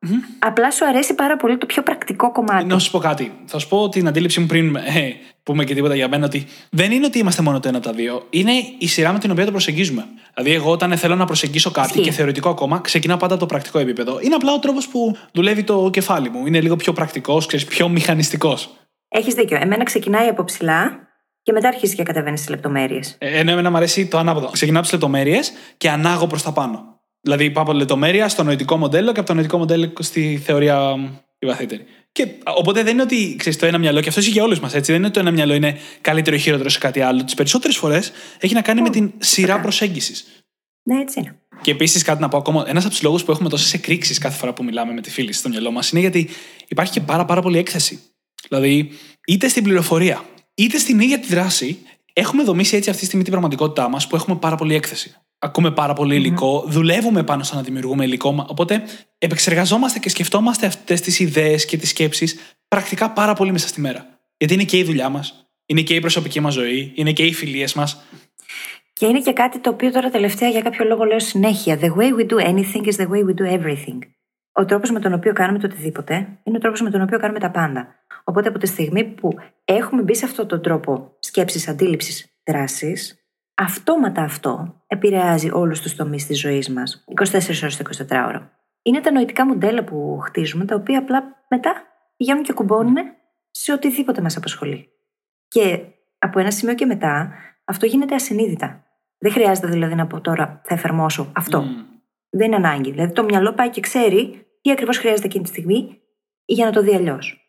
αλλο Απλά σου αρέσει πάρα πολύ το πιο πρακτικό κομμάτι. Να σου πω κάτι. Θα σου πω την αντίληψή μου πριν ε, πούμε και τίποτα για μένα ότι δεν είναι ότι είμαστε μόνο το ένα από τα δύο. Είναι η σειρά με την οποία το προσεγγίζουμε. Δηλαδή, εγώ όταν θέλω να προσεγγίσω κάτι Ισχύει. και θεωρητικό ακόμα, ξεκινάω πάντα από το πρακτικό επίπεδο. Είναι απλά ο τρόπος που δουλεύει το κεφάλι μου. Είναι λίγο πιο πρακτικός, πιο μηχανιστικός. Έχεις δίκιο. Εμένα ξεκινάει από ψηλά και μετά αρχίζει και κατεβαίνει στι λεπτομέρειες. Ε, ενώ εμένα μου αρέσει το ανάποδο. Ξεκινάω από τις λεπτομέρειες και ανάγω προς τα πάνω. Δηλαδή, πάω από λεπτομέρεια στο νοητικό μοντέλο και από το νοητικό μοντέλο στη θεωρία μ, η βαθύτερη. Και οπότε δεν είναι ότι ξέρεις, το ένα μυαλό, και αυτός ισχύει για όλους μας, έτσι. Δεν είναι ότι το ένα μυαλό είναι καλύτερο ή χειρότερο σε κάτι άλλο. Τις περισσότερες φορές έχει να κάνει με την σειρά προσέγγισης. Ναι, έτσι είναι. Και επίσης κάτι να πω ακόμα. Ένας από τους λόγους που έχουμε τόσες εκρήξεις κάθε φορά που μιλάμε με τη φίλη στο μυαλό μας είναι γιατί υπάρχει και πάρα, πάρα πολύ έκθεση. Δηλαδή, είτε στην πληροφορία, είτε στην ίδια τη δράση, έχουμε δομήσει έτσι αυτή τη στιγμή την πραγματικότητά μας που έχουμε πάρα πολύ έκθεση. Ακούμε πάρα πολύ υλικό, δουλεύουμε πάνω στο να δημιουργούμε υλικό. μα- Οπότε επεξεργαζόμαστε και σκεφτόμαστε αυτές τις ιδέες και τις σκέψεις πρακτικά πάρα πολύ μέσα στη μέρα. Γιατί είναι και η δουλειά μας, είναι και η προσωπική μας ζωή, είναι και οι φιλίες μας. Και είναι και κάτι το οποίο τώρα τελευταία για κάποιο λόγο λέω συνέχεια. The way we do anything is the way we do everything. Ο τρόπος με τον οποίο κάνουμε το οτιδήποτε είναι ο τρόπος με τον οποίο κάνουμε τα πάντα. Οπότε από τη στιγμή που έχουμε μπει σε αυτόν τον τρόπο σκέψης, αντίληψης, δράσης, αυτόματα αυτό επηρεάζει όλους τους τομείς της ζωής μας 24 ώρες το 24ωρο. Είναι τα νοητικά μοντέλα που χτίζουμε, τα οποία απλά μετά πηγαίνουν και κουμπώνουν σε οτιδήποτε μας απασχολεί. Και από ένα σημείο και μετά, αυτό γίνεται ασυνείδητα. Δεν χρειάζεται δηλαδή να πω τώρα θα εφαρμόσω αυτό. Μμ. Δεν είναι ανάγκη. Δηλαδή το μυαλό πάει και ξέρει τι ακριβώς χρειάζεται εκείνη τη στιγμή για να το δει αλλιώς.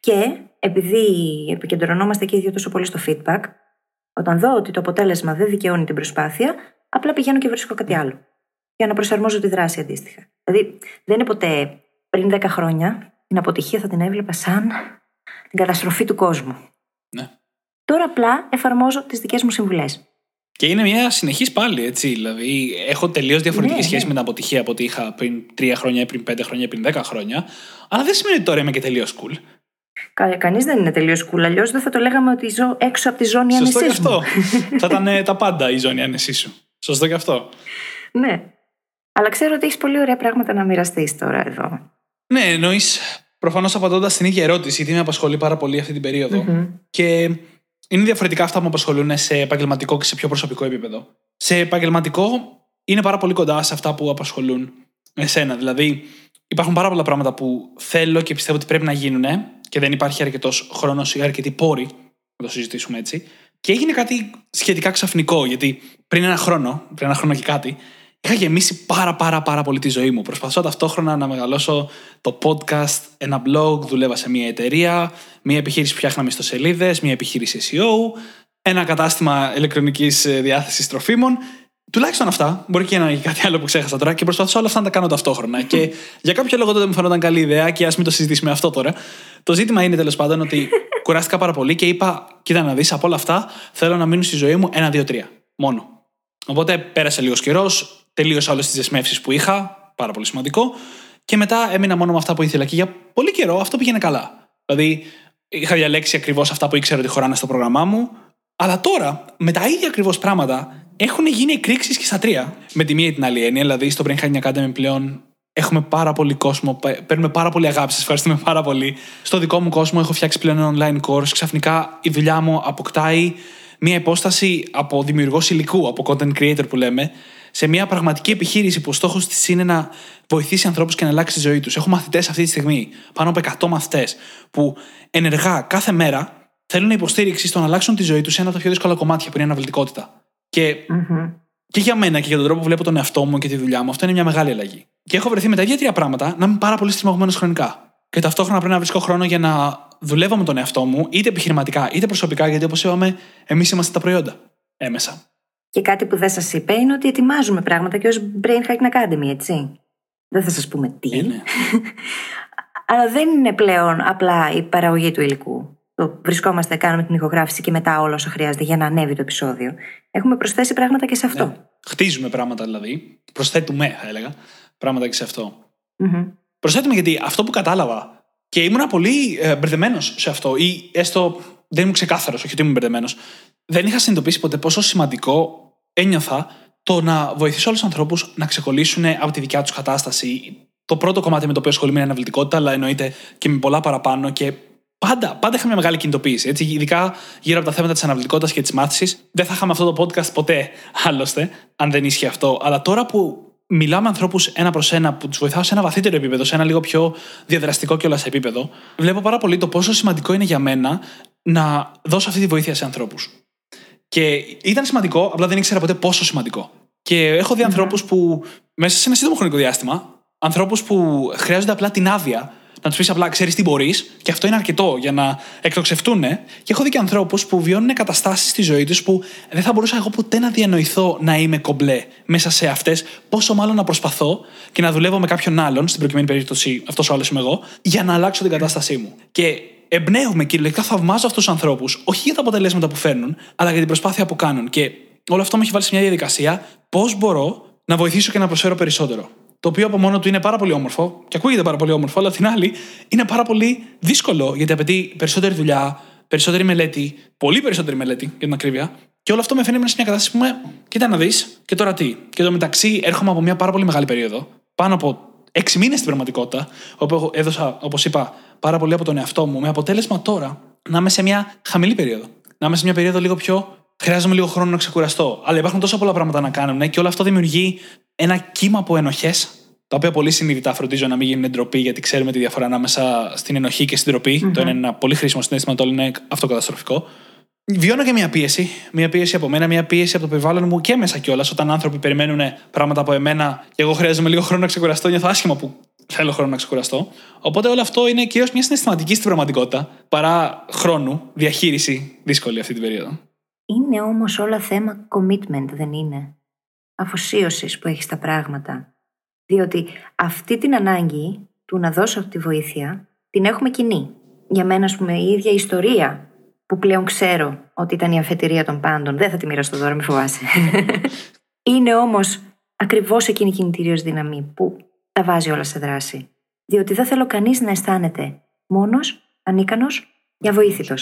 Και επειδή επικεντρωνόμαστε και οι δύο τόσο πολύ στο feedback, όταν δω ότι το αποτέλεσμα δεν δικαιώνει την προσπάθεια, απλά πηγαίνω και βρίσκω κάτι άλλο. Για να προσαρμόζω τη δράση αντίστοιχα. Δηλαδή δεν είναι ποτέ πριν 10 χρόνια την αποτυχία θα την έβλεπα σαν την καταστροφή του κόσμου. Ναι. Τώρα απλά εφαρμόζω τις δικές μου συμβουλές. Και είναι μια συνεχής πάλι, έτσι. Δηλαδή, έχω τελείως διαφορετική Ναι, σχέση ναι. με την αποτυχία από ό,τι είχα πριν τρία χρόνια, ή πριν πέντε χρόνια, ή πριν δέκα χρόνια. Αλλά δεν σημαίνει ότι τώρα είμαι και τελείως cool. Κα, Κανείς δεν είναι τελείως cool. Αλλιώς δεν θα το λέγαμε ότι ζω έξω από τη ζώνη Σωστό άνεσής και μου. αυτό. Θα ήταν ε, τα πάντα η ζώνη άνεσής σου. Σωστό και αυτό. Ναι. Αλλά ξέρω ότι έχεις πολύ ωραία πράγματα να μοιραστείς τώρα εδώ. Ναι, εννοείς προφανώς απαντώντας στην ίδια ερώτηση, γιατί με απασχολεί πάρα πολύ αυτή την περιοδο Και είναι διαφορετικά αυτά που με απασχολούν σε επαγγελματικό και σε πιο προσωπικό επίπεδο. Σε επαγγελματικό είναι πάρα πολύ κοντά σε αυτά που απασχολούν εσένα. Δηλαδή, υπάρχουν πάρα πολλά πράγματα που θέλω και πιστεύω ότι πρέπει να γίνουν και δεν υπάρχει αρκετός χρόνος ή αρκετοί πόροι να το συζητήσουμε έτσι. Και έγινε κάτι σχετικά ξαφνικό, γιατί πριν ένα χρόνο, πριν ένα χρόνο και κάτι, είχα γεμίσει πάρα πάρα πάρα πολύ τη ζωή μου. Προσπαθώ ταυτόχρονα να μεγαλώσω το podcast, ένα blog, δουλεύα σε μια εταιρεία, μια επιχείρηση που φτιάχναμε στο σελίδες, μια επιχείρηση SEO, ένα κατάστημα ηλεκτρονικής διάθεσης τροφίμων. Τουλάχιστον αυτά. Μπορεί και να είναι κάτι άλλο που ξέχασα τώρα και προσπαθώ όλα αυτά να τα κάνω ταυτόχρονα. και για κάποιο λόγο τότε μου φαίνονταν καλή ιδέα και ας μην το συζητήσουμε αυτό τώρα. Το ζήτημα είναι τέλος πάντων ότι κουράστηκα πάρα πολύ και είπα: Κοίτα να δεις από όλα αυτά, θέλω να μείνουν στη ζωή μου ένα, δύο, τρία. Μόνο. Οπότε πέρασε λίγος καιρός, τελείωσα όλες τις δεσμεύσεις που είχα, πάρα πολύ σημαντικό, και μετά έμεινα μόνο με αυτά που ήθελα. Και για πολύ καιρό αυτό πήγαινε καλά. Δηλαδή, είχα διαλέξει ακριβώς αυτά που ήξερα ότι χωράνε στο πρόγραμμά μου, αλλά τώρα, με τα ίδια ακριβώς πράγματα, έχουν γίνει εκρήξεις και στα τρία. Με τη μία ή την άλλη έννοια. Δηλαδή, στο Brain Hacking Academy πλέον έχουμε πάρα πολύ κόσμο, παίρνουμε πάρα πολύ αγάπη. Σας ευχαριστούμε πάρα πολύ. Στο δικό μου κόσμο έχω φτιάξει πλέον ένα online course. Ξαφνικά η δουλειά μου αποκτάει μια υπόσταση από δημιουργός υλικού, από content creator που λέμε, σε μια πραγματική επιχείρηση που ο στόχος της είναι να βοηθήσει ανθρώπους και να αλλάξει τη ζωή τους. Έχω μαθητές αυτή τη στιγμή, πάνω από 100 μαθητές, που ενεργά κάθε μέρα θέλουν υποστήριξη στο να αλλάξουν τη ζωή τους σε ένα από τα πιο δύσκολα κομμάτια που είναι η αναβλητικότητα. Και, mm-hmm. και για μένα και για τον τρόπο που βλέπω τον εαυτό μου και τη δουλειά μου, αυτό είναι μια μεγάλη αλλαγή. Και έχω βρεθεί με τα ίδια τρία πράγματα να είμαι πάρα πολύ στριμωγμένος χρονικά. Και ταυτόχρονα πρέπει να βρίσκω χρόνο για να δουλεύω με τον εαυτό μου, είτε επιχειρηματικά είτε προσωπικά, γιατί όπως είπαμε, εμείς είμαστε τα προϊόντα έμεσα. Και κάτι που δεν σας είπε είναι ότι ετοιμάζουμε πράγματα και ως Brain Hacking Academy, έτσι. Δεν θα σας πούμε τι. Ε, ναι. Αλλά δεν είναι πλέον απλά η παραγωγή του υλικού. Το βρισκόμαστε, κάνουμε την ηχογράφηση και μετά όλα όσα χρειάζεται για να ανέβει το επεισόδιο. Έχουμε προσθέσει πράγματα και σε αυτό. Ναι. Χτίζουμε πράγματα δηλαδή. Προσθέτουμε, θα έλεγα, πράγματα και σε αυτό. Mm-hmm. Προσθέτουμε γιατί αυτό που κατάλαβα και ήμουν πολύ ε, μπερδεμένος σε αυτό, ή έστω δεν ήμουν ξεκάθαρος, όχι ότι ήμουν μπερδεμένος. Δεν είχα συνειδητοποιήσει ποτέ πόσο σημαντικό ένιωθα το να βοηθήσω όλου του ανθρώπους να ξεκολλήσουν από τη δικιά τους κατάσταση. Το πρώτο κομμάτι με το οποίο ασχολούμαι είναι η αναβλητικότητα, αλλά εννοείται και με πολλά παραπάνω. Και πάντα, πάντα είχα μια μεγάλη κινητοποίηση. Έτσι, ειδικά γύρω από τα θέματα της αναβλητικότητας και της μάθησης. Δεν θα είχαμε αυτό το podcast ποτέ άλλωστε, αν δεν ίσχυε αυτό. Αλλά τώρα που μιλάω με ανθρώπους ένα προς ένα που τους βοηθάω σε ένα βαθύτερο επίπεδο, σε ένα λίγο πιο διαδραστικό και όλα επίπεδο, βλέπω πάρα πολύ το πόσο σημαντικό είναι για μένα να δώσω αυτή τη βοήθεια σε ανθρώπους. Και ήταν σημαντικό, απλά δεν ήξερα ποτέ πόσο σημαντικό. Και έχω δει ανθρώπους που μέσα σε ένα σύντομο χρονικό διάστημα, ανθρώπους που χρειάζονται απλά την άδεια να τους πεις απλά ξέρεις τι μπορείς, και αυτό είναι αρκετό για να εκτοξευτούν. Και έχω δει και ανθρώπους που βιώνουν καταστάσεις στη ζωή τους που δεν θα μπορούσα εγώ ποτέ να διανοηθώ να είμαι κομπλέ μέσα σε αυτές, πόσο μάλλον να προσπαθώ και να δουλεύω με κάποιον άλλον, στην προκειμένη περίπτωση αυτός ο άλλος είμαι εγώ, για να αλλάξω την κατάστασή μου. Και εμπνέουμε κυριολεκτικά θαυμάζω αυτούς τους ανθρώπους, όχι για τα αποτελέσματα που φέρνουν, αλλά για την προσπάθεια που κάνουν. Και όλο αυτό με έχει βάλει σε μια διαδικασία πώς μπορώ να βοηθήσω και να προσφέρω περισσότερο. Το οποίο από μόνο του είναι πάρα πολύ όμορφο και ακούγεται πάρα πολύ όμορφο, αλλά την άλλη είναι πάρα πολύ δύσκολο γιατί απαιτεί περισσότερη δουλειά, περισσότερη μελέτη, πολύ περισσότερη μελέτη για την ακρίβεια. Και όλο αυτό με φαίνεται σε μια κατάσταση που με, κοίτα να δεις και τώρα τι. Και εδώ μεταξύ έρχομαι από μια πάρα πολύ μεγάλη περίοδο, πάνω από έξι μήνες στην πραγματικότητα, όπου έδωσα, όπως είπα, πάρα πολύ από τον εαυτό μου, με αποτέλεσμα τώρα να είμαι σε μια χαμηλή περίοδο. Να είμαι σε μια περίοδο λίγο πιο. Χρειάζομαι λίγο χρόνο να ξεκουραστώ. Αλλά υπάρχουν τόσα πολλά πράγματα να κάνουν και όλο αυτό δημιουργεί ένα κύμα από ενοχές, τα οποία πολύ συνειδητά φροντίζω να μην γίνουν ντροπή, γιατί ξέρουμε τη διαφορά ανάμεσα στην ενοχή και στην ντροπη Το ένα είναι ένα πολύ χρήσιμο συνέστημα, το άλλο είναι αυτοκαταστροφικό. Βιώνω και μια πίεση. Μια πίεση από μένα, μια πίεση από το περιβάλλον μου και μέσα κιόλας. Όταν άνθρωποι περιμένουν πράγματα από εμένα και εγώ χρειάζομαι λίγο χρόνο να ξεκουραστώ, νιώθω άσχημα που θέλω χρόνο να ξεκουραστώ. Οπότε όλο αυτό είναι κυρίως μια συναισθηματική στην πραγματικότητα παρά χρόνου, διαχείριση δύσκολη αυτή την περίοδο. Είναι όμως όλα θέμα commitment, δεν είναι; Αφοσίωσης που έχεις στα πράγματα. Διότι αυτή την ανάγκη του να δώσω τη βοήθεια την έχουμε κοινή. Για μένα, ας πούμε, η ίδια ιστορία που πλέον ξέρω ότι ήταν η αφετηρία των πάντων. Δεν θα τη μοιραστώ τώρα, μη φοβάσαι. είναι όμως ακριβώς εκείνη η κινητήριο δύναμη που τα βάζει όλα σε δράση. Διότι δεν θέλω κανείς να αισθάνεται μόνος, ανίκανος για βοήθητο.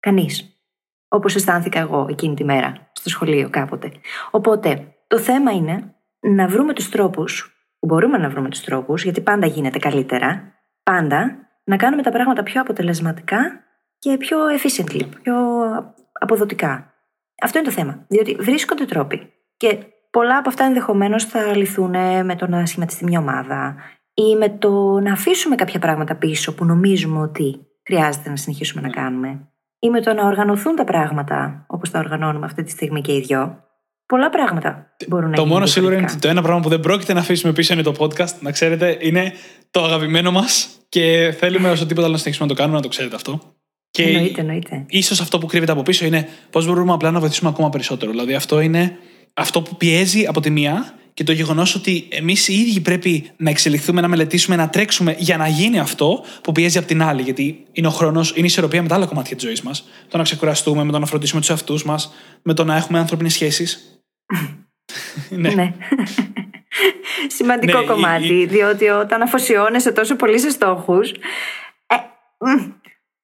Κανείς. Όπως αισθάνθηκα εγώ εκείνη τη μέρα στο σχολείο κάποτε. Οπότε το θέμα είναι να βρούμε τους τρόπους, που μπορούμε να βρούμε τους τρόπους, γιατί πάντα γίνεται καλύτερα, πάντα να κάνουμε τα πράγματα πιο αποτελεσματικά και πιο efficiently, πιο αποδοτικά. Αυτό είναι το θέμα. Διότι βρίσκονται τρόποι. Και πολλά από αυτά ενδεχομένως θα λυθούν με το να σχηματιστεί μια ομάδα ή με το να αφήσουμε κάποια πράγματα πίσω που νομίζουμε ότι χρειάζεται να συνεχίσουμε να κάνουμε ή με το να οργανωθούν τα πράγματα όπως τα οργανώνουμε αυτή τη στιγμή και οι δυο. Πολλά πράγματα μπορούν να Το γίνουν μόνο σίγουρο είναι διαφορετικά. ότι το ένα πράγμα που δεν πρόκειται να αφήσουμε πίσω είναι το podcast. Να ξέρετε, είναι το αγαπημένο μας και θέλουμε όσο τίποτα άλλο να συνεχίσουμε να το κάνουμε, να το ξέρετε αυτό. Και Εννοείται, εννοείται. ίσως αυτό που κρύβεται από πίσω είναι πώς μπορούμε απλά να βοηθήσουμε ακόμα περισσότερο. Δηλαδή, αυτό είναι αυτό που πιέζει από τη μία και το γεγονός ότι εμείς οι ίδιοι πρέπει να εξελιχθούμε, να μελετήσουμε, να τρέξουμε για να γίνει αυτό που πιέζει από την άλλη. Γιατί είναι ο χρόνος, είναι η ισορροπία με τα άλλα κομμάτια της ζωής μας. Το να ξεκουραστούμε, με το να φροντίσουμε τους εαυτούς μας, με το να έχουμε ανθρώπινες σχέσεις. ναι. Ναι. Σημαντικό Ναι, η- κομμάτι, η- διότι όταν αφοσιώνεσαι τόσο πολύ σε στόχους. Ε,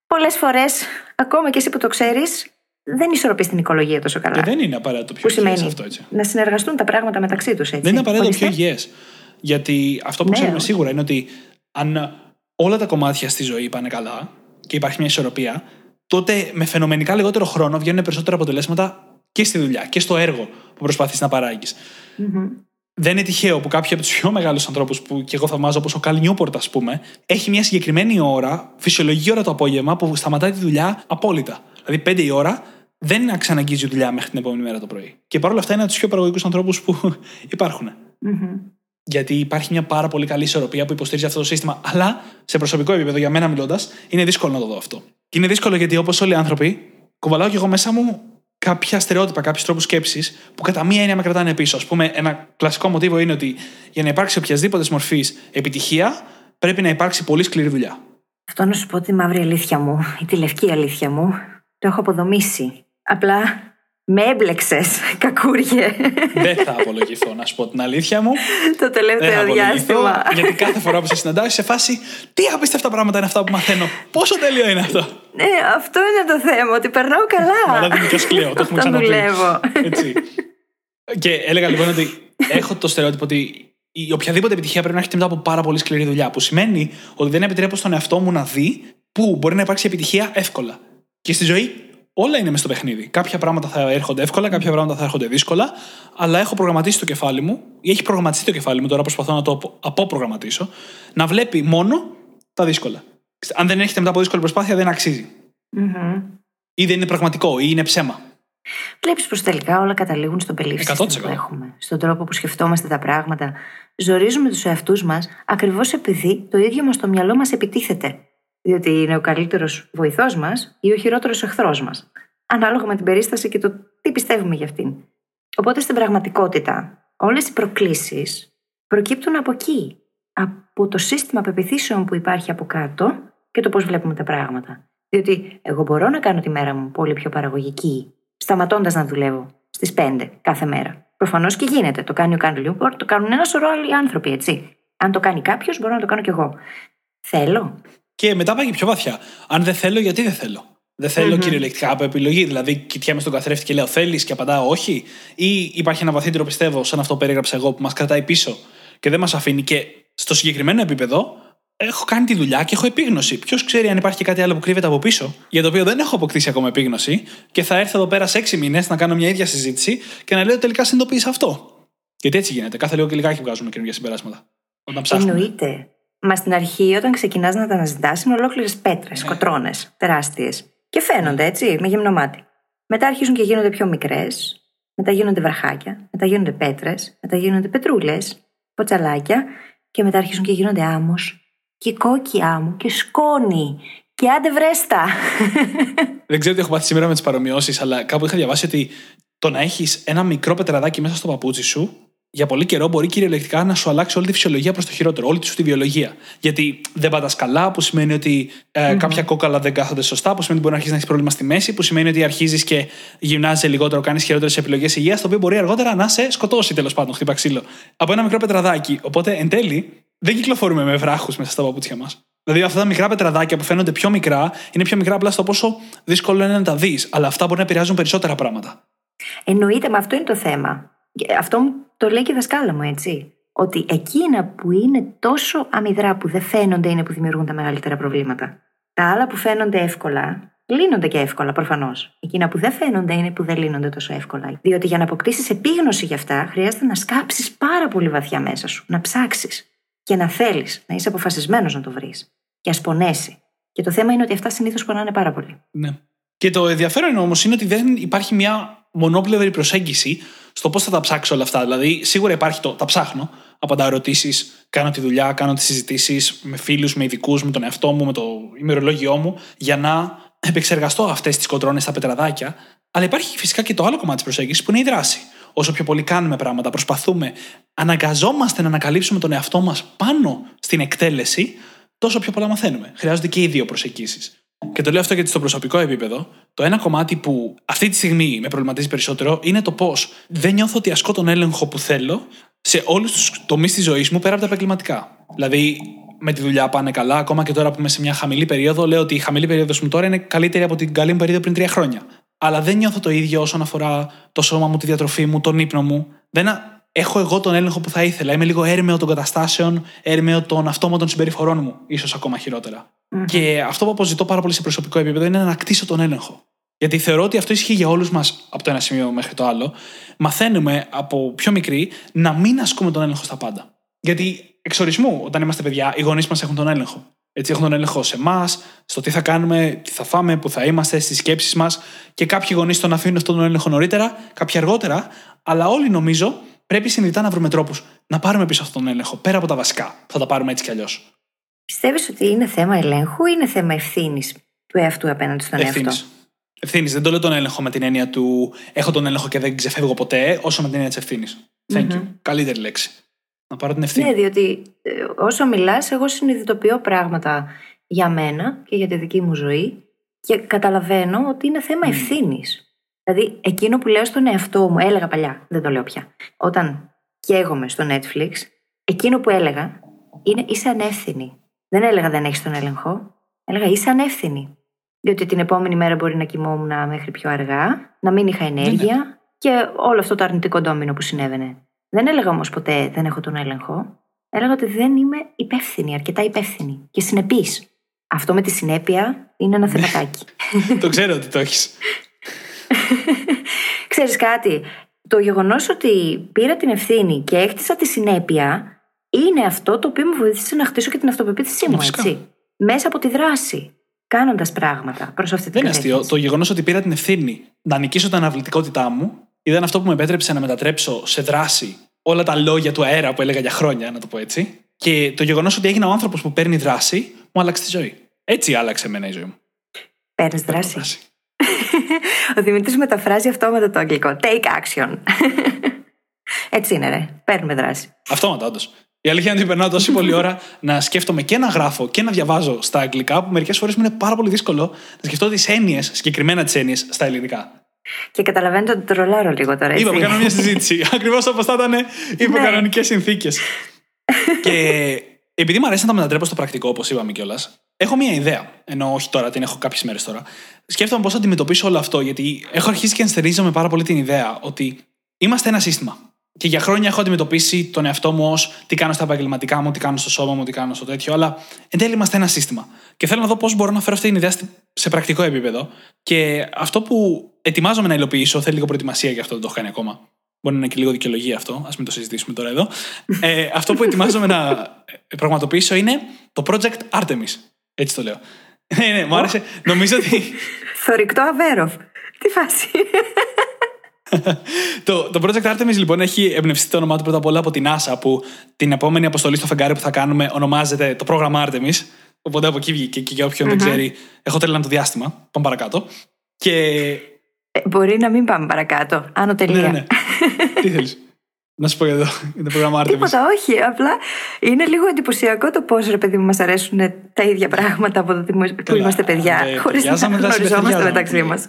Πολλές φορές, ακόμα και εσύ που το ξέρεις, δεν ισορροπείς την οικολογία τόσο καλά. Και δεν είναι απαραίτητο πιο που υγιές σημαίνει αυτό έτσι. να συνεργαστούν τα πράγματα μεταξύ τους. Δεν είναι απαραίτητο πιο υγιές. Γιατί αυτό που Ναι, ξέρουμε όχι. σίγουρα είναι ότι αν όλα τα κομμάτια στη ζωή πάνε καλά και υπάρχει μια ισορροπία, τότε με φαινομενικά λιγότερο χρόνο βγαίνουν περισσότερα αποτελέσματα και στη δουλειά και στο έργο που προσπαθείς να παράγεις. Δεν είναι τυχαίο που κάποιοι από τους πιο μεγάλους ανθρώπους που και εγώ θαυμάζω, όπως ο Καλ Νιούπορτ, ας πούμε, έχει μια συγκεκριμένη ώρα, φυσιολογική ώρα το απόγευμα, που σταματάει τη δουλειά απόλυτα. Δηλαδή, 5 η ώρα δεν ξαναγγίζει δουλειά μέχρι την επόμενη μέρα το πρωί. Και παρόλα αυτά είναι από τους πιο παραγωγικούς ανθρώπους που υπάρχουν. Γιατί υπάρχει μια πάρα πολύ καλή ισορροπία που υποστηρίζει αυτό το σύστημα. Αλλά σε προσωπικό επίπεδο, για μένα μιλώντας, είναι δύσκολο να το δω αυτό. Και είναι δύσκολο γιατί όπως όλοι οι άνθρωποι, κουβαλάω κι εγώ μέσα μου κάποια στερεότυπα, κάποιους τρόπους σκέψης που κατά μία έννοια με κρατάνε πίσω. Α πούμε, ένα κλασικό μοτίβο είναι ότι για να υπάρξει οποιασδήποτε μορφής επιτυχία, πρέπει να υπάρξει πολύ σκληρή δουλειά. Αυτό να σου πω τη μαύρη αλήθεια μου, ή τη λευκή αλήθεια μου, το έχω αποδομήσει. Απλά με έμπλεξες, κακούργε, Δεν θα απολογηθώ, να σου πω την αλήθεια μου. το Δεν θα τελευταίο απολογηθώ, διάστημα. γιατί κάθε φορά που σε συναντάω είσαι σε φάση τι απίστευτα πράγματα είναι αυτά που μαθαίνω. Πόσο τέλειο είναι αυτό. Ναι, αυτό είναι το θέμα, ότι περνάω καλά. Αλλά δεν είναι και σκληρό, το έχουμε Όταν ξαναπεί. δουλεύω. Έτσι. Και έλεγα λοιπόν ότι έχω το στερεότυπο ότι η οποιαδήποτε επιτυχία πρέπει να έρχεται μετά από πάρα πολύ σκληρή δουλειά. Που σημαίνει ότι δεν επιτρέπω στον εαυτό μου να δει πού μπορεί να υπάρξει επιτυχία εύκολα. Και στη ζωή όλα είναι μες στο παιχνίδι. Κάποια πράγματα θα έρχονται εύκολα, κάποια πράγματα θα έρχονται δύσκολα, αλλά έχω προγραμματίσει το κεφάλι μου, ή έχει προγραμματιστεί το κεφάλι μου, τώρα προσπαθώ να το απο- αποπρογραμματίσω, να βλέπει μόνο τα δύσκολα. Αν δεν έρχεται μετά από δύσκολη προσπάθεια, δεν αξίζει. Μμμ. Ή δεν είναι πραγματικό, ή είναι ψέμα. Βλέπεις πως τελικά όλα καταλήγουν στον belief 100%. system που έχουμε. Στον τρόπο που σκεφτόμαστε τα πράγματα. Ζορίζουμε τους εαυτούς μας ακριβώς επειδή το ίδιο μας το μυαλό μας επιτίθεται. Διότι είναι ο καλύτερος βοηθός μας ή ο χειρότερος εχθρός μας. Ανάλογα με την περίσταση και το τι πιστεύουμε για αυτήν. Οπότε στην πραγματικότητα, όλες οι προκλήσεις προκύπτουν από εκεί. Από το σύστημα πεπιθήσεων που υπάρχει από κάτω και το πώς βλέπουμε τα πράγματα. Διότι εγώ μπορώ να κάνω τη μέρα μου πολύ πιο παραγωγική, σταματώντας να δουλεύω στις 5 κάθε μέρα. Προφανώς και γίνεται. Το κάνει ο Καν Λιούμπορ, το κάνουν ένα σωρό άλλοι άνθρωποι, έτσι. Αν το κάνει κάποιος, μπορώ να το κάνω κι εγώ. Θέλω. Και μετά πάει και πιο βαθιά. Αν δεν θέλω, γιατί δεν θέλω; Δεν θελω κυριολεκτικά από επιλογή. Δηλαδή, κοιτιάμαι στον καθρέφτη και λέω θέλεις και απαντάω όχι. Ή υπάρχει ένα βαθύτερο πιστεύω, σαν αυτό που περίγραψα εγώ, που μας κρατάει πίσω και δεν μας αφήνει. Και στο συγκεκριμένο επίπεδο έχω κάνει τη δουλειά και έχω επίγνωση. Ποιος ξέρει αν υπάρχει και κάτι άλλο που κρύβεται από πίσω, για το οποίο δεν έχω αποκτήσει ακόμα επίγνωση. Και θα έρθω εδώ πέρα σε έξι μήνες να κάνω μια ίδια συζήτηση και να λέω τελικά συνειδητοποίησα αυτό. Γιατί έτσι γίνεται. Κάθε λίγο και λιγάκι βγάζουμε καινούργια συμπεράσματα. Όταν ψάχνουμε. Εννοείται. Μα στην αρχή, όταν ξεκινάς να τα αναζητάς, είναι ολόκληρες πέτρες, Ναι. κοτρώνε, τεράστιες. Και φαίνονται έτσι, με γυμνό μάτι. Μετά αρχίζουν και γίνονται πιο μικρές, μετά γίνονται βραχάκια, μετά γίνονται πέτρες, μετά γίνονται πετρούλες, ποτσαλάκια, και μετά αρχίζουν και γίνονται άμμος, και κόκκι άμμο, και σκόνη. Και άντε βρέστα. Δεν ξέρω τι έχω πάθει σήμερα με τις παρομοιώσεις, αλλά κάπου είχα διαβάσει ότι το να έχεις ένα μικρό πετραδάκι μέσα στο παπούτσι σου για πολύ καιρό μπορεί κυριολεκτικά να σου αλλάξει όλη τη φυσιολογία προς το χειρότερο, όλη σου τη βιολογία. Γιατί δεν πατάς καλά, που σημαίνει ότι ε, κάποια κόκαλα δεν κάθονται σωστά, που σημαίνει ότι μπορεί να αρχίσεις να έχεις πρόβλημα στη μέση, που σημαίνει ότι αρχίζεις και γυμνάζει λιγότερο, κάνεις χειρότερες επιλογές υγείας, το οποίο μπορεί αργότερα να σε σκοτώσει τέλος πάντων, χτύπα ξύλο. Από ένα μικρό πετραδάκι. Οπότε εν τέλει δεν κυκλοφορούμε με βράχους μέσα στα παπούτσια μας. Δηλαδή αυτά τα μικρά πετραδάκια που φαίνονται πιο μικρά είναι πιο μικρά απλά στο πόσο δύσκολο είναι να τα δεις. Αλλά αυτά μπορεί να επηρεάζουν περισσότερα πράγματα. Εννοείται, με αυτό είναι το θέμα. Και Αυτό μου το λέει και η δασκάλα μου, έτσι. Ότι εκείνα που είναι τόσο αμυδρά που δεν φαίνονται είναι που δημιουργούν τα μεγαλύτερα προβλήματα. Τα άλλα που φαίνονται εύκολα λύνονται και εύκολα προφανώς. Εκείνα που δεν φαίνονται είναι που δεν λύνονται τόσο εύκολα. Διότι για να αποκτήσεις επίγνωση για αυτά, χρειάζεται να σκάψεις πάρα πολύ βαθιά μέσα σου, να ψάξεις και να θέλεις, να είσαι αποφασισμένος να το βρεις. Και ας πονέσει. Και το θέμα είναι ότι αυτά συνήθως πονάνε πάρα πολύ. Ναι. Και το ενδιαφέρον όμως είναι ότι δεν υπάρχει μια μονόπλευρη προσέγγιση στο πώς θα τα ψάξω όλα αυτά. Δηλαδή, σίγουρα υπάρχει το τα ψάχνω, απαντάω ερωτήσεις, κάνω τη δουλειά, κάνω τις συζητήσεις με φίλους, με ειδικούς, με τον εαυτό μου, με το ημερολόγιό μου, για να επεξεργαστώ αυτές τις κοντρώνες στα πετραδάκια. Αλλά υπάρχει φυσικά και το άλλο κομμάτι της προσέγγισης που είναι η δράση. Όσο πιο πολύ κάνουμε πράγματα, προσπαθούμε, αναγκαζόμαστε να ανακαλύψουμε τον εαυτό μας πάνω στην εκτέλεση, τόσο πιο πολλά μαθαίνουμε. Χρειάζονται και οι δύο προσεγγίσεις. Και το λέω αυτό γιατί στο προσωπικό επίπεδο, το ένα κομμάτι που αυτή τη στιγμή με προβληματίζει περισσότερο είναι το πώς δεν νιώθω ότι ασκώ τον έλεγχο που θέλω σε όλους τους τομείς της ζωής μου πέρα από τα επαγγελματικά. Δηλαδή, με τη δουλειά πάνε καλά, ακόμα και τώρα που είμαι σε μια χαμηλή περίοδο, λέω ότι η χαμηλή περίοδος μου τώρα είναι καλύτερη από την καλή μου περίοδο πριν τρία χρόνια. Αλλά δεν νιώθω το ίδιο όσον αφορά το σώμα μου, τη διατροφή μου, τον ύπνο μου. Δεν έχω εγώ τον έλεγχο που θα ήθελα. Είμαι λίγο έρμεο των καταστάσεων, έρμεο των αυτόματων συμπεριφορών μου, ίσως ακόμα Και αυτό που αποζητώ πάρα πολύ σε προσωπικό επίπεδο είναι να ανακτήσω τον έλεγχο. Γιατί θεωρώ ότι αυτό ισχύει για όλους μας από το ένα σημείο μέχρι το άλλο. Μαθαίνουμε από πιο μικρή να μην ασκούμε τον έλεγχο στα πάντα. Γιατί εξορισμού, όταν είμαστε παιδιά, οι γονείς μας έχουν τον έλεγχο. Έτσι, έχουν τον έλεγχο σε εμάς, στο τι θα κάνουμε, τι θα φάμε, που θα είμαστε, στις σκέψεις μας. Και κάποιοι γονείς τον αφήνουν αυτόν τον έλεγχο νωρίτερα, κάποιοι αργότερα. Αλλά όλοι νομίζω πρέπει συνειδητά να βρούμε τρόπους να πάρουμε πίσω αυτόν τον έλεγχο, πέρα από τα βασικά. Θα τα πάρουμε έτσι κι αλλιώς. Πιστεύεις ότι είναι θέμα ελέγχου ή είναι θέμα ευθύνης του εαυτού απέναντι στον ευθύνης. εαυτό; Ευθύνης. Δεν το λέω τον έλεγχο με την έννοια του έχω τον έλεγχο και δεν ξεφεύγω ποτέ, όσο με την έννοια της ευθύνης. Thank you. Καλύτερη λέξη. Να πάρω την ευθύνη. Ναι, διότι ε, όσο μιλάς, εγώ συνειδητοποιώ πράγματα για μένα και για τη δική μου ζωή και καταλαβαίνω ότι είναι θέμα ευθύνης. Δηλαδή, εκείνο που λέω στον εαυτό μου, έλεγα παλιά, δεν το λέω πια. Όταν καίγομαι στο Netflix, εκείνο που έλεγα είναι είσαι ανεύθυνη. Δεν έλεγα δεν έχεις τον έλεγχο. Έλεγα είσαι ανεύθυνη. Διότι την επόμενη μέρα μπορεί να κοιμόμουν μέχρι πιο αργά, να μην είχα ενέργεια ναι, ναι. και όλο αυτό το αρνητικό ντόμινο που συνέβαινε. Δεν έλεγα όμως ποτέ δεν έχω τον έλεγχο. Έλεγα ότι δεν είμαι υπεύθυνη, αρκετά υπεύθυνη και συνεπής. Αυτό με τη συνέπεια είναι ένα θεματάκι. το ξέρω ότι το έχεις. Ξέρεις κάτι, το γεγονός ότι πήρα την ευθύνη και έκτισα τη συνέπεια είναι αυτό το οποίο μου βοήθησε να χτίσω και την αυτοπεποίθησή μου, έτσι. Μέσα από τη δράση. Κάνοντας πράγματα προς αυτή την Δεν είναι αστείο. Το γεγονός ότι πήρα την ευθύνη να νικήσω την αναβλητικότητά μου ήταν αυτό που με επέτρεψε να μετατρέψω σε δράση όλα τα λόγια του αέρα που έλεγα για χρόνια, να το πω έτσι. Και το γεγονός ότι έγινα ο άνθρωπος που παίρνει δράση μου άλλαξε τη ζωή. Έτσι άλλαξε εμένα η ζωή μου. Παίρνεις δράση. Ο Δημήτρη μεταφράζει αυτόματα το αγγλικό. Take action. Έτσι είναι, ρε. Παίρνουμε δράση. Αυτόματα, όντως. Η αλήθεια είναι ότι περνάω τόση πολλή ώρα να σκέφτομαι και να γράφω και να διαβάζω στα αγγλικά, που μερικές φορές μου είναι πάρα πολύ δύσκολο να σκεφτώ τις έννοιες, συγκεκριμένα τις έννοιες, στα ελληνικά. Και καταλαβαίνετε ότι τρολάρω λίγο τώρα. Είπαμε, κάνουμε μια συζήτηση. Ακριβώς όπως θα ήταν υπό κανονικέ συνθήκες. και επειδή μου αρέσει να τα μετατρέπω στο πρακτικό, όπως είπαμε κιόλας, έχω μια ιδέα. Ενώ όχι τώρα, την έχω κάποιες μέρες τώρα. Σκέφτομαι πώς θα αντιμετωπίσω όλο αυτό, γιατί έχω αρχίσει και ενστερνίζομαι πάρα πολύ την ιδέα ότι είμαστε ένα σύστημα. Και για χρόνια έχω αντιμετωπίσει τον εαυτό μου ως τι κάνω στα επαγγελματικά μου, τι κάνω στο σώμα μου, τι κάνω στο τέτοιο. Αλλά εν τέλει είμαστε ένα σύστημα. Και θέλω να δω πώς μπορώ να φέρω αυτή την ιδέα σε πρακτικό επίπεδο. Και αυτό που ετοιμάζομαι να υλοποιήσω, θέλει λίγο προετοιμασία για αυτό, δεν το έχω κάνει ακόμα. Μπορεί να είναι και λίγο δικαιολογία αυτό, ας μην το συζητήσουμε τώρα εδώ. Ε, αυτό που ετοιμάζομαι να πραγματοποιήσω είναι το Project Artemis. Έτσι το λέω. Ναι, ναι, μου άρεσε. Νομίζω ότι. Θορυκτό Αβέροφ. Τι φάση. το, το Project Artemis λοιπόν έχει εμπνευστεί το όνομά του πρώτα απ' όλα από την NASA που την επόμενη αποστολή στο φεγγάρι που θα κάνουμε ονομάζεται το πρόγραμμα Artemis. Οπότε από εκεί βγήκε και για οποιον δεν ξέρει, έχω τέλει το διάστημα. Πάμε παρακάτω. Και... Ε, μπορεί να μην πάμε παρακάτω. Άνω τελεία. Ναι, ναι. Τι θέλεις. Να σου πω εδώ για το πρόγραμμα Artemis. Τίποτα, όχι. Απλά είναι λίγο εντυπωσιακό το πώς ρε παιδί μου μας αρέσουν τα ίδια πράγματα από το που είμαστε παιδιά. Ναι, Χωρίς να γνωριζόμαστε μεταξύ μας.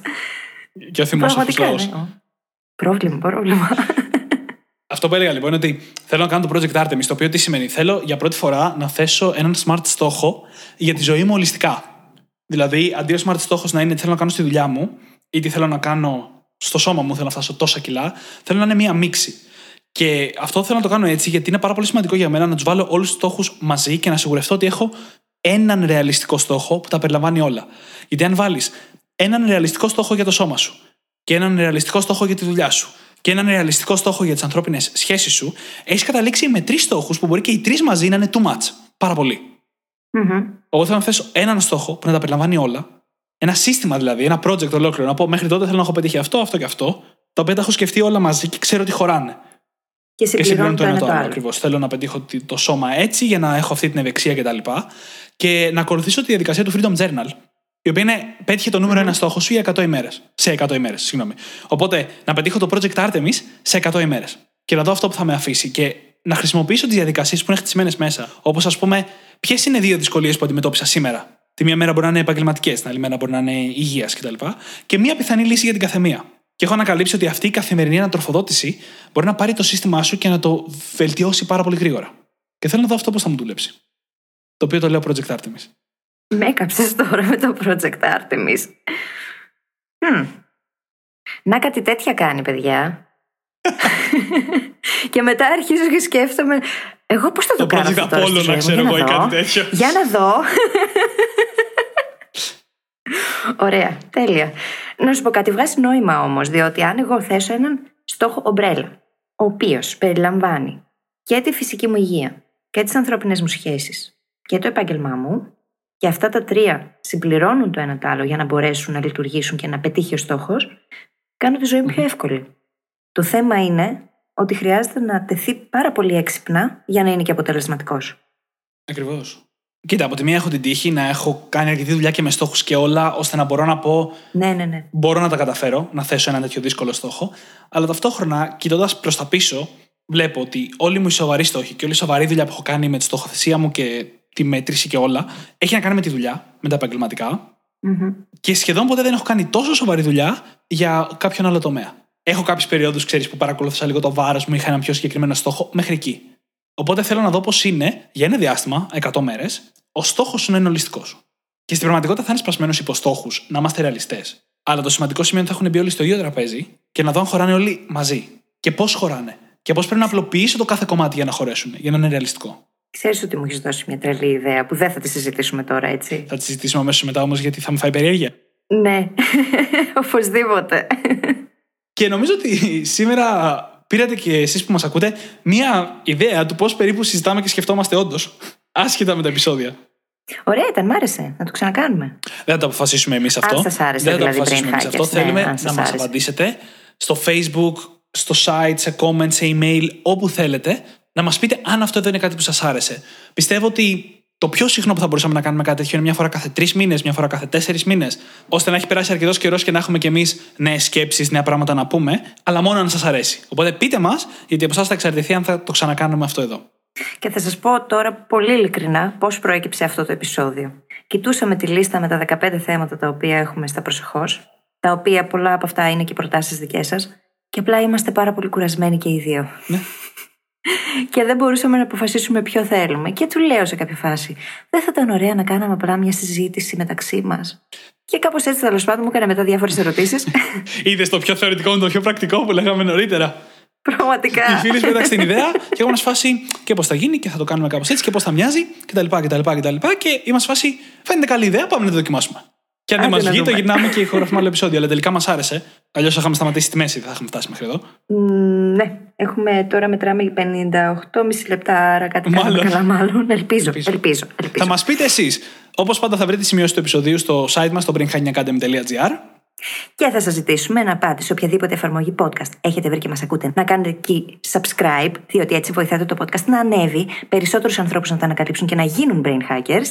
Και ο θυμός ο Πρόβλημα, πρόβλημα. Αυτό που έλεγα λοιπόν είναι ότι θέλω να κάνω το project Artemis. Το οποίο τι σημαίνει; Θέλω για πρώτη φορά να θέσω έναν smart στόχο για τη ζωή μου ολιστικά. Δηλαδή, αντί ο smart στόχος να είναι τι θέλω να κάνω στη δουλειά μου ή τι θέλω να κάνω στο σώμα μου, θέλω να φτάσω τόσα κιλά, θέλω να είναι μία μίξη. Και αυτό θέλω να το κάνω έτσι, γιατί είναι πάρα πολύ σημαντικό για μένα να τους βάλω όλους τους στόχους μαζί και να σιγουρευτώ ότι έχω έναν ρεαλιστικό στόχο που τα περιλαμβάνει όλα. Γιατί αν βάλεις έναν ρεαλιστικό στόχο για το σώμα σου και έναν ρεαλιστικό στόχο για τη δουλειά σου και έναν ρεαλιστικό στόχο για τις ανθρώπινες σχέσεις σου, έχεις καταλήξει με τρεις στόχους που μπορεί και οι τρεις μαζί να είναι too much. Πάρα πολύ. Μμμ. Εγώ θέλω να θέσω έναν στόχο που να τα περιλαμβάνει όλα. Ένα σύστημα δηλαδή, ένα project ολόκληρο. Να πω μέχρι τότε θέλω να έχω πετύχει αυτό, αυτό και αυτό. Τα οποία τα έχω σκεφτεί όλα μαζί και ξέρω ότι χωράνε. Και Και συμπληρώνουν το ένα το άλλο. Ακριβώς. Θέλω να πετύχω τη- το σώμα έτσι για να έχω αυτή την ευεξία κτλ. Και, και να ακολουθήσω τη διαδικασία του Freedom Journal. Η οποία είναι, πέτυχε το νούμερο ένα στόχο σου για 100 ημέρες. Σε 100 ημέρες, συγγνώμη. Οπότε να πετύχω το Project Artemis σε 100 ημέρες. Και να δω αυτό που θα με αφήσει. Και να χρησιμοποιήσω τις διαδικασίες που είναι χτισμένες μέσα. Όπως ας πούμε, ποιες είναι δύο δυσκολίες που αντιμετώπισα σήμερα; Τη μία μέρα μπορεί να είναι επαγγελματικές, την άλλη μέρα μπορεί να είναι υγείας κτλ. Και μία πιθανή λύση για την καθεμία. Και έχω ανακαλύψει ότι αυτή η καθημερινή ανατροφοδότηση μπορεί να πάρει το σύστημά σου και να το βελτιώσει πάρα πολύ γρήγορα. Και θέλω να δω αυτό πώς θα μου δουλέψει. Το οποίο το λέω Project Artemis. Με έκαψες τώρα με το Project Artemis. Μμ. Να κάτι τέτοια κάνει, παιδιά. και μετά αρχίζω και σκέφτομαι, εγώ πώς θα το, Το κάνω Project αυτό τώρα στη Apollo, ζωή να μου, ξέρω για εγώ, ή δω. κάτι τέτοιο. Για να δω. Ωραία, τέλεια. Να σου πω κάτι, βγάζει νόημα όμως, διότι αν εγώ θέσω έναν στόχο ομπρέλα, ο οποίος περιλαμβάνει και τη φυσική μου υγεία και τις ανθρώπινες μου σχέσεις και το επάγγελμά μου, και αυτά τα τρία συμπληρώνουν το ένα το άλλο για να μπορέσουν να λειτουργήσουν και να πετύχει ο στόχος, κάνω τη ζωή μου πιο εύκολη. Το θέμα είναι ότι χρειάζεται να τεθεί πάρα πολύ έξυπνα για να είναι και αποτελεσματικός. Ακριβώς. Κοίτα, από τη μία έχω την τύχη να έχω κάνει αρκετή δουλειά και με στόχους και όλα, ώστε να μπορώ να πω Ναι, ναι, ναι. μπορώ να τα καταφέρω, να θέσω ένα τέτοιο δύσκολο στόχο. Αλλά ταυτόχρονα, κοιτώντας προς τα πίσω, βλέπω ότι όλοι μου οι σοβαροί στόχοι και όλη η σοβαρή δουλειά που έχω κάνει με τη στοχοθεσία μου και τη μέτρηση και όλα, έχει να κάνει με τη δουλειά, με τα επαγγελματικά. Μμμ. Και σχεδόν ποτέ δεν έχω κάνει τόσο σοβαρή δουλειά για κάποιον άλλο τομέα. Έχω κάποιε περιόδους, ξέρεις, που παρακολούθησα λίγο το βάρος μου, είχα ένα πιο συγκεκριμένο στόχο μέχρι εκεί. Οπότε θέλω να δω πώς είναι για ένα διάστημα, 100 μέρες, ο στόχος σου να είναι ολιστικό. Και στην πραγματικότητα θα είναι σπασμένος υπό στόχους, να είμαστε ρεαλιστές. Αλλά το σημαντικό σημείο είναι ότι θα έχουν μπει όλοι στο ίδιο τραπέζι και να δω αν χωράνε όλοι μαζί. Και πώς χωράνε. Και πώς πρέπει να απλοποιήσω το κάθε κομμάτι για να χωρέσουν, για να είναι ρεαλιστικό. Ξέρεις ότι μου έχεις δώσει μια τρελή ιδέα που δεν θα τη συζητήσουμε τώρα, έτσι; Θα τη συζητήσουμε αμέσως μετά όμως γιατί θα με φάει περιέργεια. Ναι, οπωσδήποτε. Και νομίζω ότι σήμερα πήρατε και εσείς που μας ακούτε μία ιδέα του πώς περίπου συζητάμε και σκεφτόμαστε όντως. Άσχετα με τα επεισόδια. Ωραία ήταν, μ' άρεσε. Να το ξανακάνουμε. Δεν θα το αποφασίσουμε εμείς αυτό. σας άρεσε Δεν θα το δηλαδή αποφασίσουμε Brain εμείς αυτό. Hackers, ναι, Θέλουμε αν να σας μας άρεσε. απαντήσετε στο Facebook, στο site, σε comments, σε email, όπου θέλετε, να μας πείτε αν αυτό εδώ είναι κάτι που σας άρεσε. Πιστεύω ότι το πιο συχνό που θα μπορούσαμε να κάνουμε κάτι τέτοιο είναι μια φορά κάθε τρεις μήνες, μια φορά κάθε τέσσερις μήνες, ώστε να έχει περάσει αρκετός καιρός και να έχουμε κι εμείς νέες σκέψεις, νέα πράγματα να πούμε, αλλά μόνο αν σας αρέσει. Οπότε πείτε μας, γιατί από εσάς θα εξαρτηθεί αν θα το ξανακάνουμε αυτό εδώ. Και θα σας πω τώρα πολύ ειλικρινά πώς προέκυψε αυτό το επεισόδιο. Κοιτούσαμε τη λίστα με τα 15 θέματα τα οποία έχουμε στα προσεχώς, τα οποία πολλά από αυτά είναι και προτάσεις δικές σας, και απλά είμαστε πάρα πολύ κουρασμένοι και οι δύο. Ναι. Και δεν μπορούσαμε να αποφασίσουμε ποιο θέλουμε. Και του λέω σε κάποια φάση, δεν θα ήταν ωραία να κάναμε απλά μια συζήτηση μεταξύ μας. Και κάπως έτσι τέλος πάντων μου έκανε μετά διάφορες ερωτήσεις. Είδες το πιο θεωρητικό με το πιο πρακτικό που λέγαμε νωρίτερα. Πραγματικά. Οι φίλοι σου πέταξε την ιδέα και εγώ είμαστε φάση και πώς θα γίνει και θα το κάνουμε κάπως έτσι και πώς θα μοιάζει κτλ. κτλ, κτλ. Και είμαστε φάση, φαίνεται καλή ιδέα, πάμε να τη δοκιμάσουμε. Και αν δεν Άντε μας να βγει, το δούμε. γυρνάμε και ηχογραφούμε άλλο επεισόδιο. Αλλά τελικά μας άρεσε. Αλλιώς θα είχαμε σταματήσει στη μέση, δεν θα είχαμε φτάσει μέχρι εδώ. Μ, ναι, έχουμε τώρα μετράμε 58,5 λεπτά, άρα κάτι κάνουμε Μάλλον. καλά μάλλον. Ελπίζω, Ελπίζω. ελπίζω, ελπίζω. Θα μας πείτε εσείς. Όπως πάντα θα βρείτε τη σημειώση του επεισοδίου στο site μας, στο brainhackingacademy.gr. Και θα σας ζητήσουμε να πάτε σε οποιαδήποτε εφαρμογή podcast έχετε βρει και μας ακούτε, να κάνετε εκεί subscribe, διότι έτσι βοηθάτε το podcast να ανέβει, περισσότερους ανθρώπους να τα ανακαλύψουν και να γίνουν brain hackers.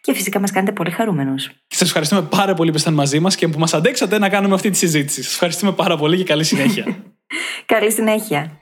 Και φυσικά μας κάνετε πολύ χαρούμενους. Σας ευχαριστούμε πάρα πολύ που ήσασταν μαζί μας και που μας αντέξατε να κάνουμε αυτή τη συζήτηση. Σας ευχαριστούμε πάρα πολύ και καλή συνέχεια. Καλή συνέχεια.